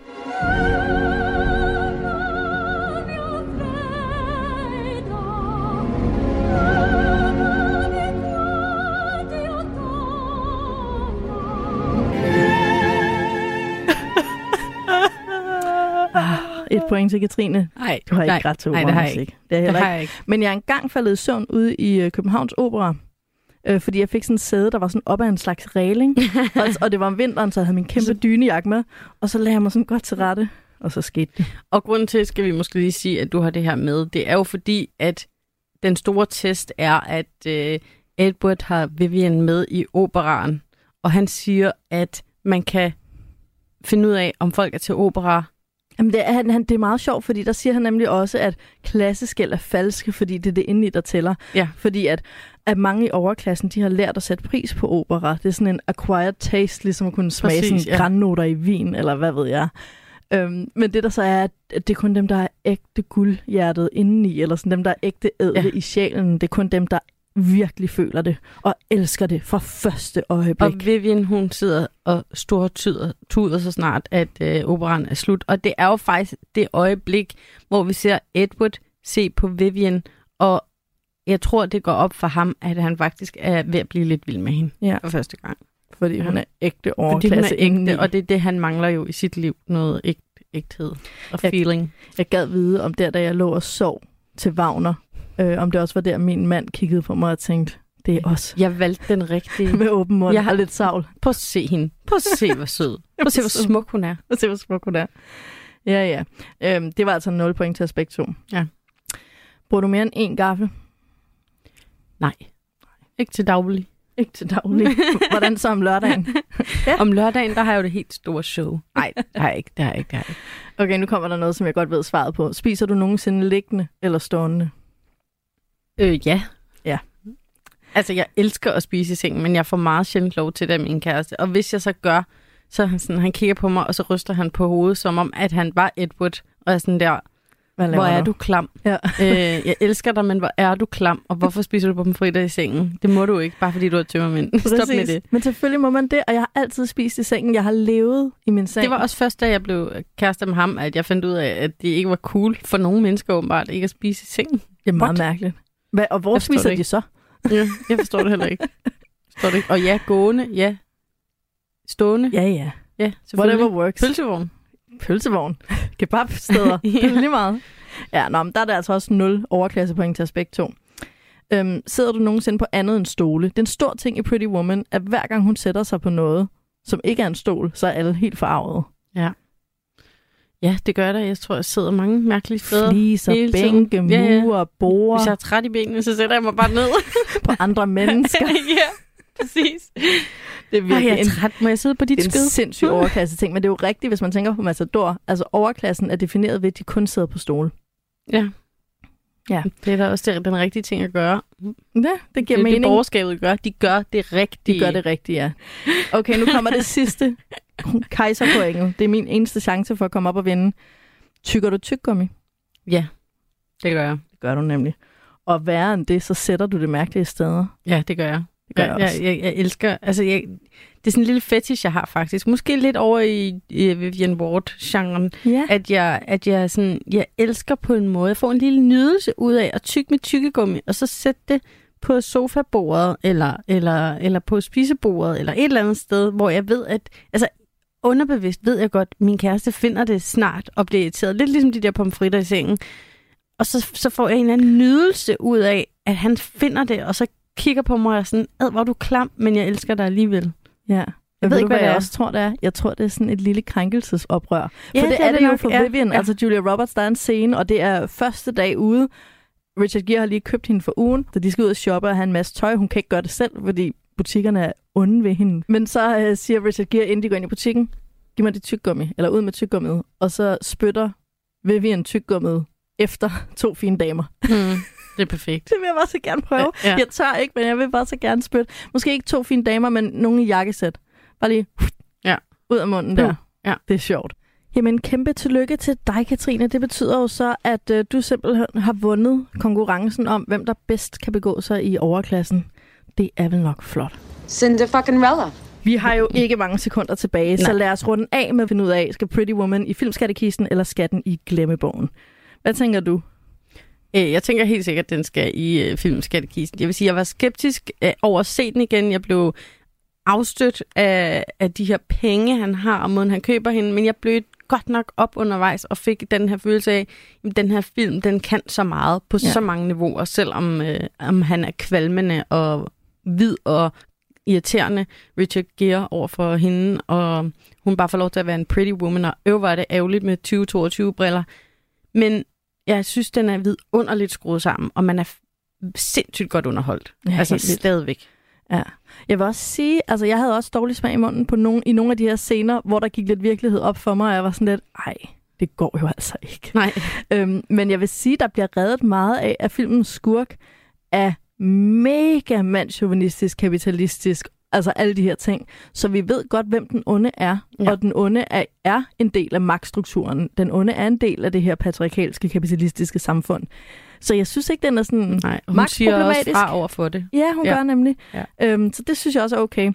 Et point til Katrine.
Nej,
Du har ikke
nej,
grædt til
nej, det har jeg ikke.
Det er
Det
heller
har
ikke.
jeg ikke.
Men jeg er engang faldet i søvn ude i øh, Københavns Opera, øh, fordi jeg fik sådan en sæde, der var sådan op ad en slags regling. (laughs) og, og det var om vinteren, så jeg havde min kæmpe dynejakke med. Og så lagde jeg mig sådan godt til rette, og så skete det.
Og grunden til, skal vi måske lige sige, at du har det her med, det er jo fordi, at den store test er, at øh, Edward har Vivian med i operaen, og han siger, at man kan finde ud af, om folk er til opera
Jamen det, er, han, han, det er meget sjovt, fordi der siger han nemlig også, at klasseskæld er falske, fordi det er det indeni, der tæller.
Ja.
Fordi at, at mange i overklassen, de har lært at sætte pris på opera. Det er sådan en acquired taste, ligesom at kunne smage
Præcis,
sådan
ja.
grænnoter i vin, eller hvad ved jeg. Øhm, men det der så er, at det er kun dem, der er ægte guldhjertet indeni, eller sådan dem, der er ægte ædle
ja.
i sjælen. Det er kun dem, der virkelig føler det, og elsker det fra første øjeblik.
Og Vivian, hun sidder og stortyder tuder så snart, at øh, operan er slut. Og det er jo faktisk det øjeblik, hvor vi ser Edward se på Vivian, og jeg tror, det går op for ham, at han faktisk er ved at blive lidt vild med hende
Ja.
for første gang.
fordi hun er ægte
Fordi hun
overklasse
er ægte, og det er det, han mangler jo i sit liv. Noget ægt, ægthed og
Jeg-
feeling.
Jeg gad vide, om der, da jeg lå og sov til Wagner, øh, om det også var der, min mand kiggede på mig og tænkte, det er os.
Jeg valgte den rigtige. (laughs)
Med åben mund
Jeg har-
har lidt savl.
Prøv at se hende. Prøv at se, hvor sød. (laughs) Prøv at se, hvor smuk hun er.
Og se, hvor smuk hun er. Ja, ja. Øhm, det var altså 0 point til aspekt 2.
Ja.
Bruger du mere end én gaffel?
Nej. Ikke til daglig.
Ikke til daglig. (laughs) Hvordan så om lørdagen?
Om lørdagen, der har jeg jo det helt store show. Nej, det har jeg ikke. Det har jeg ikke. Det har jeg ikke.
Okay, nu kommer der noget, som jeg godt ved svaret på. Spiser du nogensinde liggende eller stående?
Øh, ja.
Ja.
Altså, jeg elsker at spise i sengen, men jeg får meget sjældent lov til det af min kæreste. Og hvis jeg så gør, så han sådan, han kigger på mig, og så ryster han på hovedet, som om, at han var Edward. Og er sådan der,
Hvad
hvor er du klam?
Ja.
øh, jeg elsker dig, men hvor er du klam? Og hvorfor spiser du på dem fritter i sengen? Det må du ikke, bare fordi du er tømmermænd. (laughs) Stop med det.
Men selvfølgelig må man det, og jeg har altid spist i sengen. Jeg har levet i min seng.
Det var også først, da jeg blev kæreste med ham, at jeg fandt ud af, at det ikke var cool for nogle mennesker åbenbart ikke at spise i sengen.
det er meget
What?
mærkeligt. Hvad, og hvor spiser
det
de så?
Ja, jeg forstår det heller ikke. Forstår det ikke. Og ja, gående, ja. Stående,
Ja, ja.
ja.
Whatever works.
Pølsevogn.
Pølsevogn. Kebabsteder. (laughs)
Ja.
Det er lige meget. Ja, nå, men der er der altså også 0 overklassepoint til aspekt 2. Øhm, sidder du nogensinde på andet end stole? Det er en stor ting i Pretty Woman, at hver gang hun sætter sig på noget, som ikke er en stol, så er alle helt forarvet.
Ja, det gør der. Jeg tror, jeg sidder mange mærkelige steder.
Fliser,
hele tiden.
bænke,
Ja, ja.
mure, borer
Hvis jeg er træt i benene, så sætter jeg mig bare ned. (laughs)
på andre mennesker. (laughs)
ja, præcis.
Det er
Ej,
virkelig
jeg er
en,
træt. Må jeg sidde på dit
det er en sindssyg overklasse ting, men det er jo rigtigt, hvis man tænker på Matador. Altså overklassen er defineret ved, at de kun sidder på stole.
Ja.
Ja.
Det er da også det- den rigtige ting at gøre.
Ja, det giver
Det er det,
mening.
borgerskabet gør. De gør det rigtige.
De gør det rigtigt, ja. Okay, nu kommer det (laughs) sidste kejserpointet. Det er min eneste chance for at komme op og vinde. Tykker du tyggegummi?
Ja, det gør jeg.
Det gør du nemlig. Og værre end det, så sætter du det mærkelige steder.
Ja, det gør jeg.
Det gør
jeg,
jeg også.
jeg, jeg, jeg elsker, altså jeg, det er sådan en lille fetish, jeg har faktisk. Måske lidt over i, i Vivian Ward-genren,
Ja.
at jeg, at jeg, sådan, jeg elsker på en måde. Jeg får en lille nydelse ud af at tygge mit tykkegummi, og så sætte det på sofabordet, eller, eller, eller på spisebordet, eller et eller andet sted, hvor jeg ved, at altså, underbevidst ved jeg godt, at min kæreste finder det snart og bliver irriteret. Lidt ligesom de der pomfritter i sengen. Og så, så får jeg en eller anden nydelse ud af, at han finder det, og så kigger på mig og er sådan, ad, hvor er du klam, men jeg elsker dig alligevel.
ja. Jeg,
ved
ved
ikke, hvad
hvad
det
jeg
er.
også tror, det er. Jeg tror, det er sådan et lille krænkelsesoprør.
Ja,
for det, er det, jo for
Ja,
Vivian.
ja.
Altså Julia Roberts, der er en scene, og det er første dag ude. Richard Gere har lige købt hende for ugen, så de skal ud og shoppe og have en masse tøj. Hun kan ikke gøre det selv, fordi butikkerne er onde ved hende. Men så øh, siger Richard Gere, inden de går ind i butikken, giv mig det tyggegummi, eller ud med tyggegummiet. Og så spytter Vivian tyggegummiet efter to fine damer.
Mm, det er perfekt. (laughs)
Det vil jeg bare så gerne prøve.
Ja.
Jeg tør ikke, men jeg vil bare så gerne spytte. Måske ikke to fine damer, men nogen i jakkesæt. Bare lige
Ja.
ud af munden der.
Ja.
Det er sjovt. Jamen, kæmpe tillykke til dig, Katrine. Det betyder jo så, at øh, du simpelthen har vundet konkurrencen om, hvem der bedst kan begå sig i overklassen. Det er vel nok flot.
Cinda fucking Rella.
Vi har jo ikke mange sekunder tilbage, Nej. så lad os runde af med at finde ud af, skal Pretty Woman i filmskattekisten, eller skal den i glemmebogen? Hvad tænker du?
Øh, Jeg tænker helt sikkert, at den skal i øh, filmskattekisten. Jeg vil sige, jeg var skeptisk øh, over at se den igen. Jeg blev afstødt af, af de her penge, han har, og måden han køber hende, men jeg blev godt nok op undervejs og fik den her følelse af, at den her film, den kan så meget på
ja.
så mange niveauer, selvom øh, om han er kvalmende og hvid og irriterende Richard Gere over for hende, og hun bare får lov til at være en pretty woman, og øv var det ærgerligt med 2022 briller. Men jeg synes, den er vidunderligt skruet sammen, og man er sindssygt godt underholdt.
Ja,
altså stadigvæk.
Ja. Jeg vil også sige, altså jeg havde også dårlig smag i munden på nogle, i nogle af de her scener, hvor der gik lidt virkelighed op for mig, og jeg var sådan lidt, ej, det går jo altså ikke.
Nej.
Øhm, men jeg vil sige, der bliver reddet meget af, at filmens skurk er mega mandsjuvenistisk, kapitalistisk, altså alle de her ting. Så vi ved godt, hvem den onde er,
Ja.
og den onde er, er en del af magtstrukturen. Den onde er en del af det her patriarkalske, kapitalistiske samfund. Så jeg synes ikke, den er sådan...
Nej, hun siger også fra over for det.
Ja, hun
Ja.
gør nemlig.
Ja.
Øhm, så det synes jeg også er okay.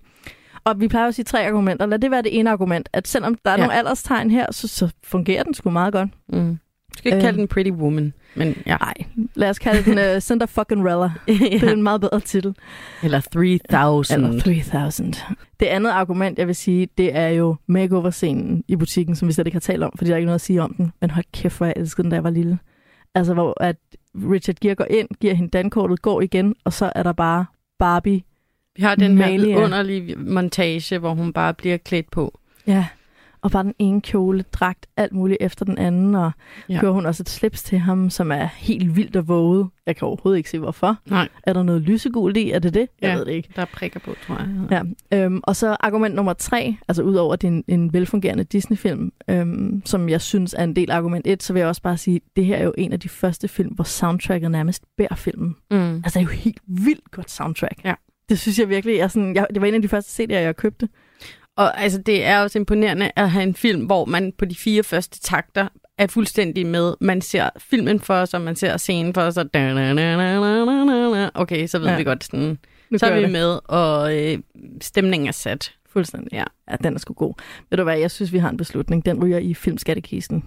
Og vi plejer at sige tre argumenter. Lad det være det ene argument, at selvom der er
Ja.
nogle alderstegn her, så, så fungerer den sgu meget godt.
Mm. Du skal ikke
Øhm.
kalde den Pretty Woman, men ja.
Nej, lad os kalde den uh, Center fucking Rella. (laughs) Det er en meget bedre titel.
Eller 3000.
Eller 3000. Det andet argument, jeg vil sige, det er jo makeover-scenen i butikken, som vi slet ikke har talt om, fordi der er ikke noget at sige om den. Men hold kæft, hvor jeg elskede den, da jeg var lille. Altså, hvor at Richard Gere går ind, giver hende dankortet, går igen, og så er der bare Barbie.
Vi har den her
Malia.
underlige montage, hvor hun bare bliver klædt på.
Ja. Og bare den ene kjole, dragt, alt muligt efter den anden, og
Ja.
kører hun også et slips til ham, som er helt vildt og våget. Jeg kan overhovedet ikke se, hvorfor.
Nej.
Er der noget lysegult i? Er det det? Jeg
Ja.
ved det ikke.
Der er prikker på, tror jeg.
Ja, øhm, og så argument nummer tre, altså udover at det er en, en velfungerende Disney-film, øhm, som jeg synes er en del argument et, så vil jeg også bare sige, det her er jo en af de første film, hvor soundtracket nærmest bærer filmen.
Mm.
Altså det er jo helt vildt godt soundtrack.
Ja.
Det synes jeg virkelig, jeg sådan, jeg, det var en af de første CD'er, jeg købte.
Og altså, det er også imponerende at have en film, hvor man på de fire første takter er fuldstændig med. Man ser filmen for sig, man ser scenen for sig. Okay, så ved ja. Vi godt sådan.
Nu
Så er vi
det.
med, og øh, stemningen er sat.
Fuldstændig.
Ja.
ja, den er sgu god. Ved du hvad, jeg synes, vi har en beslutning. Den ryger i filmskattekisten.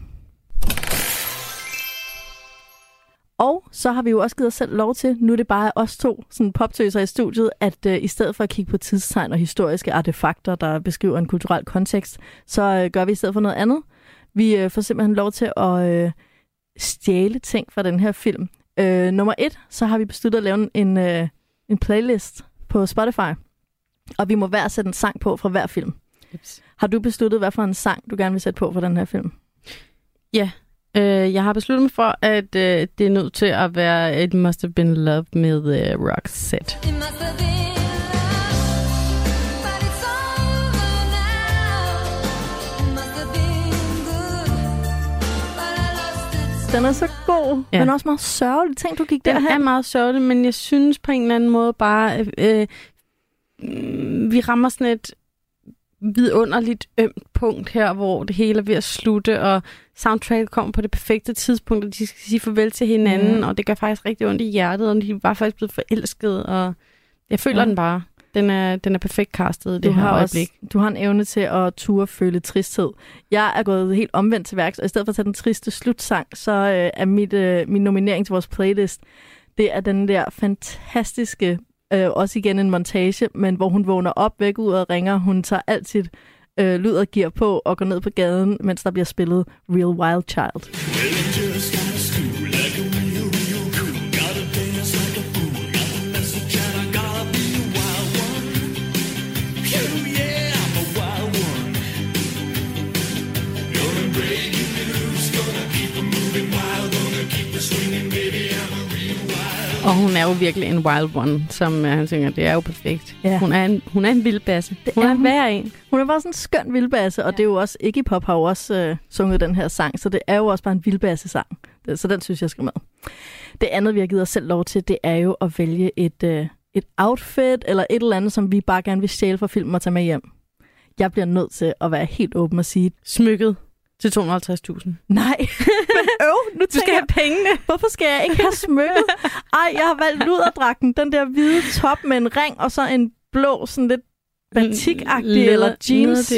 Og så har vi jo også givet os selv lov til, nu er det bare os to sådan poptøser i studiet, at øh, i stedet for at kigge på tidstegn og historiske artefakter, der beskriver en kulturel kontekst, så øh, gør vi i stedet for noget andet. Vi øh, får simpelthen lov til at øh, stjæle ting fra den her film. Øh, nummer et, så har vi besluttet at lave en, øh, en playlist på Spotify. Og vi må hver sætte en sang på fra hver film.
Jeps.
Har du besluttet, hvad for en sang, du gerne vil sætte på for den her film?
Øh, jeg har besluttet mig for, at øh, det er nødt til at være It Must Have Been Love med øh, Roxette.
Den er så god,
Ja.
men også meget sørgelig. Tænk, du gik
Den er
derhen.
meget sørgelig, men jeg synes på en eller anden måde bare, øh, øh, mm, vi rammer sådan et vidunderligt ømt punkt her, hvor det hele er ved at slutte, og soundtracket kommer på det perfekte tidspunkt, og de skal sige farvel til hinanden,
Ja.
og det gør faktisk rigtig ondt i hjertet, og de var faktisk blevet forelsket, og jeg føler
Ja.
den bare. Den er, den er perfekt castet i det her øjeblik.
også, du har en evne til at ture føle tristhed. Jeg er gået helt omvendt til værks, og i stedet for at tage den triste slutsang, så øh, er mit, øh, min nominering til vores playlist, det er den der fantastiske, øh, også igen en montage, men hvor hun vågner op væk ud og ringer. Hun tager altid øh, lyd og gear på og går ned på gaden, mens der bliver spillet Real Wild Child.
Og hun er jo virkelig en wild one, som øh, han synger. Det er jo perfekt.
Ja.
Hun, er en, hun er en vildbasse.
Det
Hun
er
er hver en.
Hun er bare sådan en skøn vildbasse, og det er jo også, Iggy Pop har jo også øh, sunget den her sang, så det er jo også bare en vildbasse-sang. Så den synes jeg skal med. Det andet, vi har givet os selv lov til, det er jo at vælge et, øh, et outfit eller et eller andet, som vi bare gerne vil stjæle fra filmen og tage med hjem. Jeg bliver nødt til at være helt åben og sige,
Smykket til 250.000.
nej, (laughs) men øv, nu
Du skal
jeg,
have pengene.
hvorfor skal jeg ikke have smykket? (laughs) Ej, jeg har valgt luderdragten, den der hvide top med en ring og så en blå, sådan lidt batikagtig eller jeans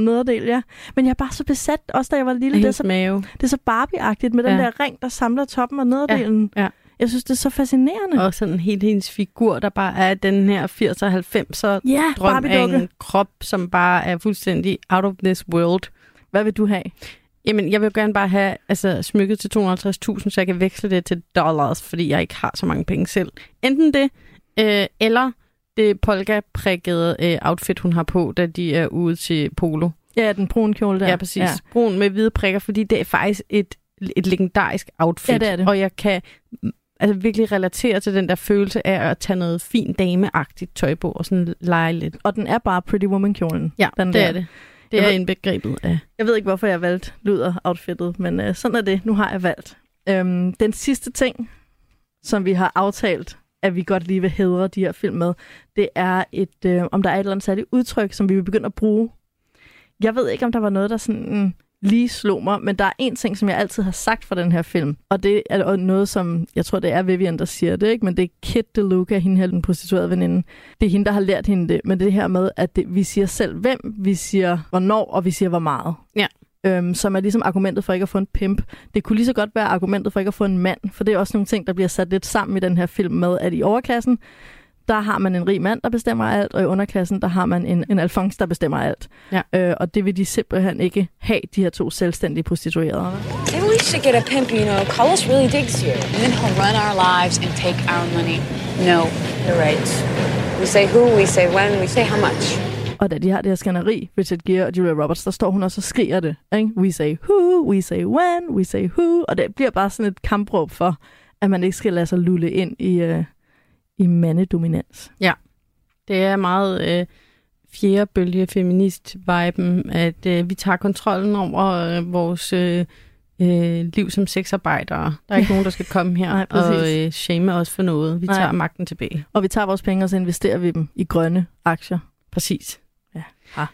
nederdel.
ja. Men jeg er bare så besat, også da jeg var lille. Det er så,
mave.
det er så Barbie-agtigt med den
Ja.
der ring, der samler toppen og nederdelen.
Ja, ja.
Jeg synes, det er så fascinerende.
Og sådan hele hendes figur, der bare er den her 80'er og 90'er
ja,
drøm af en krop, som bare er fuldstændig out of this world.
Hvad vil du have?
Jamen, jeg vil gerne bare have altså, smykket til 250.000, så jeg kan veksle det til dollars, fordi jeg ikke har så mange penge selv. Enten det, øh, eller det polka-prikkede øh, outfit, hun har på, da de er ude til polo.
Ja, den brune kjole der.
Ja, præcis. Ja. Brun med hvide prikker, fordi det er faktisk et, et legendarisk outfit.
Ja, det er det.
Og jeg kan altså, virkelig relatere til den der følelse af at tage noget fint dameagtigt tøj på og sådan lege lidt.
Og den er bare Pretty Woman-kjolen.
Ja,
den
det
der.
er det. Det er
ved-
indbegrebet af...
Jeg ved ikke, hvorfor jeg valgte luder-outfittet, men øh, sådan er det. Nu har jeg valgt. Øhm, den sidste ting, som vi har aftalt, at vi godt lige vil hedre de her film med, det er, et, øh, om der er et eller andet særligt udtryk, som vi vil begynde at bruge. Jeg ved ikke, om der var noget, der sådan lige slog mig, men der er en ting, som jeg altid har sagt for den her film, og det er og noget, som jeg tror, det er Vivian, der siger det, ikke? men det er Kit DeLuca, hende her, den prostituerede veninde. Det er hende, der har lært hende det, men det her med, at det, vi siger selv hvem, vi siger hvornår, og vi siger hvor meget.
Ja.
Øhm, som er ligesom argumentet for ikke at få en pimp. Det kunne lige så godt være argumentet for ikke at få en mand, for det er også nogle ting, der bliver sat lidt sammen i den her film med, at i overklassen, der har man en rig mand, der bestemmer alt, og i underklassen, der har man en, en alfons, der bestemmer alt.
Ja.
Øh, og det vil de simpelthen ikke have, de her to selvstændige prostituerede.
Maybe we should get a pimp, you know. Carlos really digs you. And then he'll run our lives and take our money. No, you're right. We say who, we say when, we say how much.
Og da de har det her skænderi, Richard Gere og Julia Roberts, der står hun også og skriger det. Ikke? We say who, we say when, we say who. Og det bliver bare sådan et kampråb for, at man ikke skal lade sig lulle ind i, øh, i mandedominans.
Det er meget øh, fjerde bølge feminist-viben, at øh, vi tager kontrollen over øh, vores øh, øh, liv som sexarbejdere. Der er ikke (laughs) nogen, der skal komme her
Nej,
og øh, shame os for noget. Vi
Nej.
tager magten tilbage.
Og vi tager vores penge, og så investerer vi dem i grønne aktier.
Præcis.
Ja. Ha.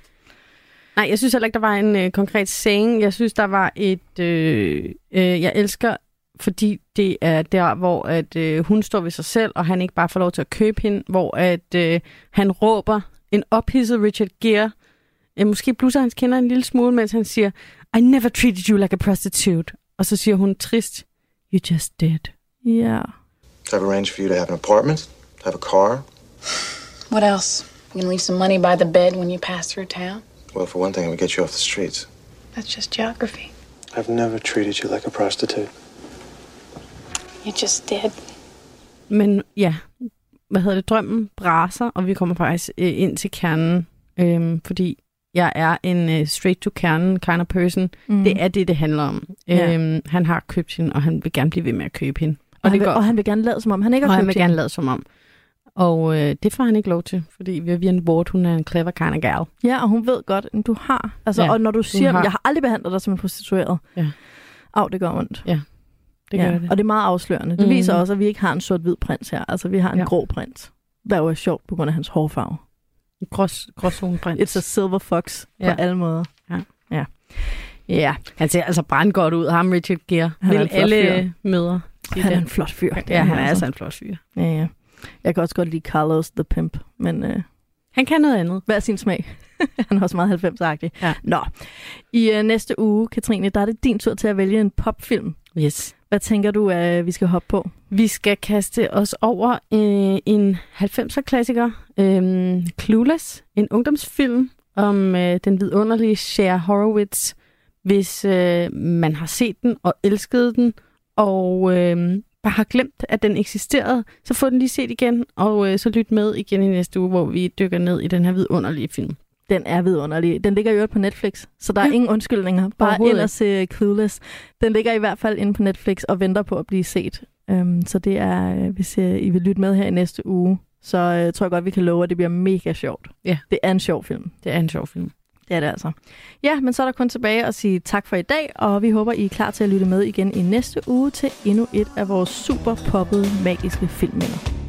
Nej, jeg synes heller ikke, der var en øh, konkret saying. Jeg synes, der var et... Øh, øh, jeg elsker, fordi det er der, hvor at, øh, hun står ved sig selv, og han ikke bare får lov til at købe hende, hvor at, øh, han råber en ophidset Richard Gere. Øh, måske blusser hans kinder en lille smule, mens han siger, I never treated you like a prostitute. Og så siger hun trist, you just did.
Ja.
I've arranged for you to have an apartment, have a car.
What else? You gonna leave some money by the bed when you pass through town?
Well, for one thing, it would get you off the streets.
That's just geography.
I've never treated you like a prostitute.
You just did.
Men ja, hvad hedder det, drømmen braser, og vi kommer faktisk øh, ind til kernen, øhm, fordi jeg er en øh, straight-to-kernen kind of person.
Mm.
Det er det, det handler om.
Ja.
Øhm, han har købt hende, og han vil gerne blive ved med at købe hende.
og,
Og,
han
det
vil,
går,
og han vil gerne lade, som om han ikke
og
har
han
købt
vil gerne
hende.
lade som om. Og øh, det får han ikke lov til, fordi Vivian Ward, hun er en clever kind of gal.
Ja, og hun ved godt, at du har. Altså,
Ja,
og når du siger,
har.
jeg har aldrig behandlet dig som en prostitueret.
Ja.
Au, det gør ondt.
Det
ja.
gør det.
Og det er meget afslørende. Det
Mhm.
viser også, at vi ikke har en sort-hvid prins her. Altså, vi har en
Ja.
grå prins. Der jo er sjovt på grund af hans hårfarve.
Grås, gråzoneprins.
It's a silver fox
Ja.
på alle måder.
Ja.
Ja. Ja,
Han ser altså brandgodt ud, ham Richard Gere.
Han er
Vil
en flot
alle
fyr.
møder.
han er en flot fyr.
Ja, han er
altså.
altså en flot fyr.
Ja, ja. Jeg kan også godt lide Carlos the Pimp, men øh,
Han kan noget andet.
hver sin smag. (laughs) han er også meget 90-agtig.
Ja.
Nå, i øh, næste uge, Katrine, der er det din tur til at vælge en popfilm.
Yes.
Hvad tænker du, at vi skal hoppe på?
Vi skal kaste os over øh, en 90'er-klassiker, øh, Clueless, en ungdomsfilm om øh, den vidunderlige Cher Horowitz. Hvis øh, man har set den og elsket den, og øh, bare har glemt, at den eksisterede, så få den lige set igen, og øh, så lyt med igen i næste uge, hvor vi dykker ned i den her vidunderlige film.
Den er vidunderlig. Den ligger jo øvrigt på Netflix, så der er
Ja.
ingen undskyldninger. Bare ind og se Clueless. Den ligger i hvert fald inde på Netflix og venter på at blive set. Um, så det er, øh, hvis uh, I vil lytte med her i næste uge, så uh, tror jeg godt, vi kan love, at det bliver mega sjovt.
Ja.
Det er en sjov film.
Det er en sjov film.
Det er det altså. Ja, men så er der kun tilbage at sige tak for i dag, og vi håber, I er klar til at lytte med igen i næste uge til endnu et af vores super poppede magiske filmminder.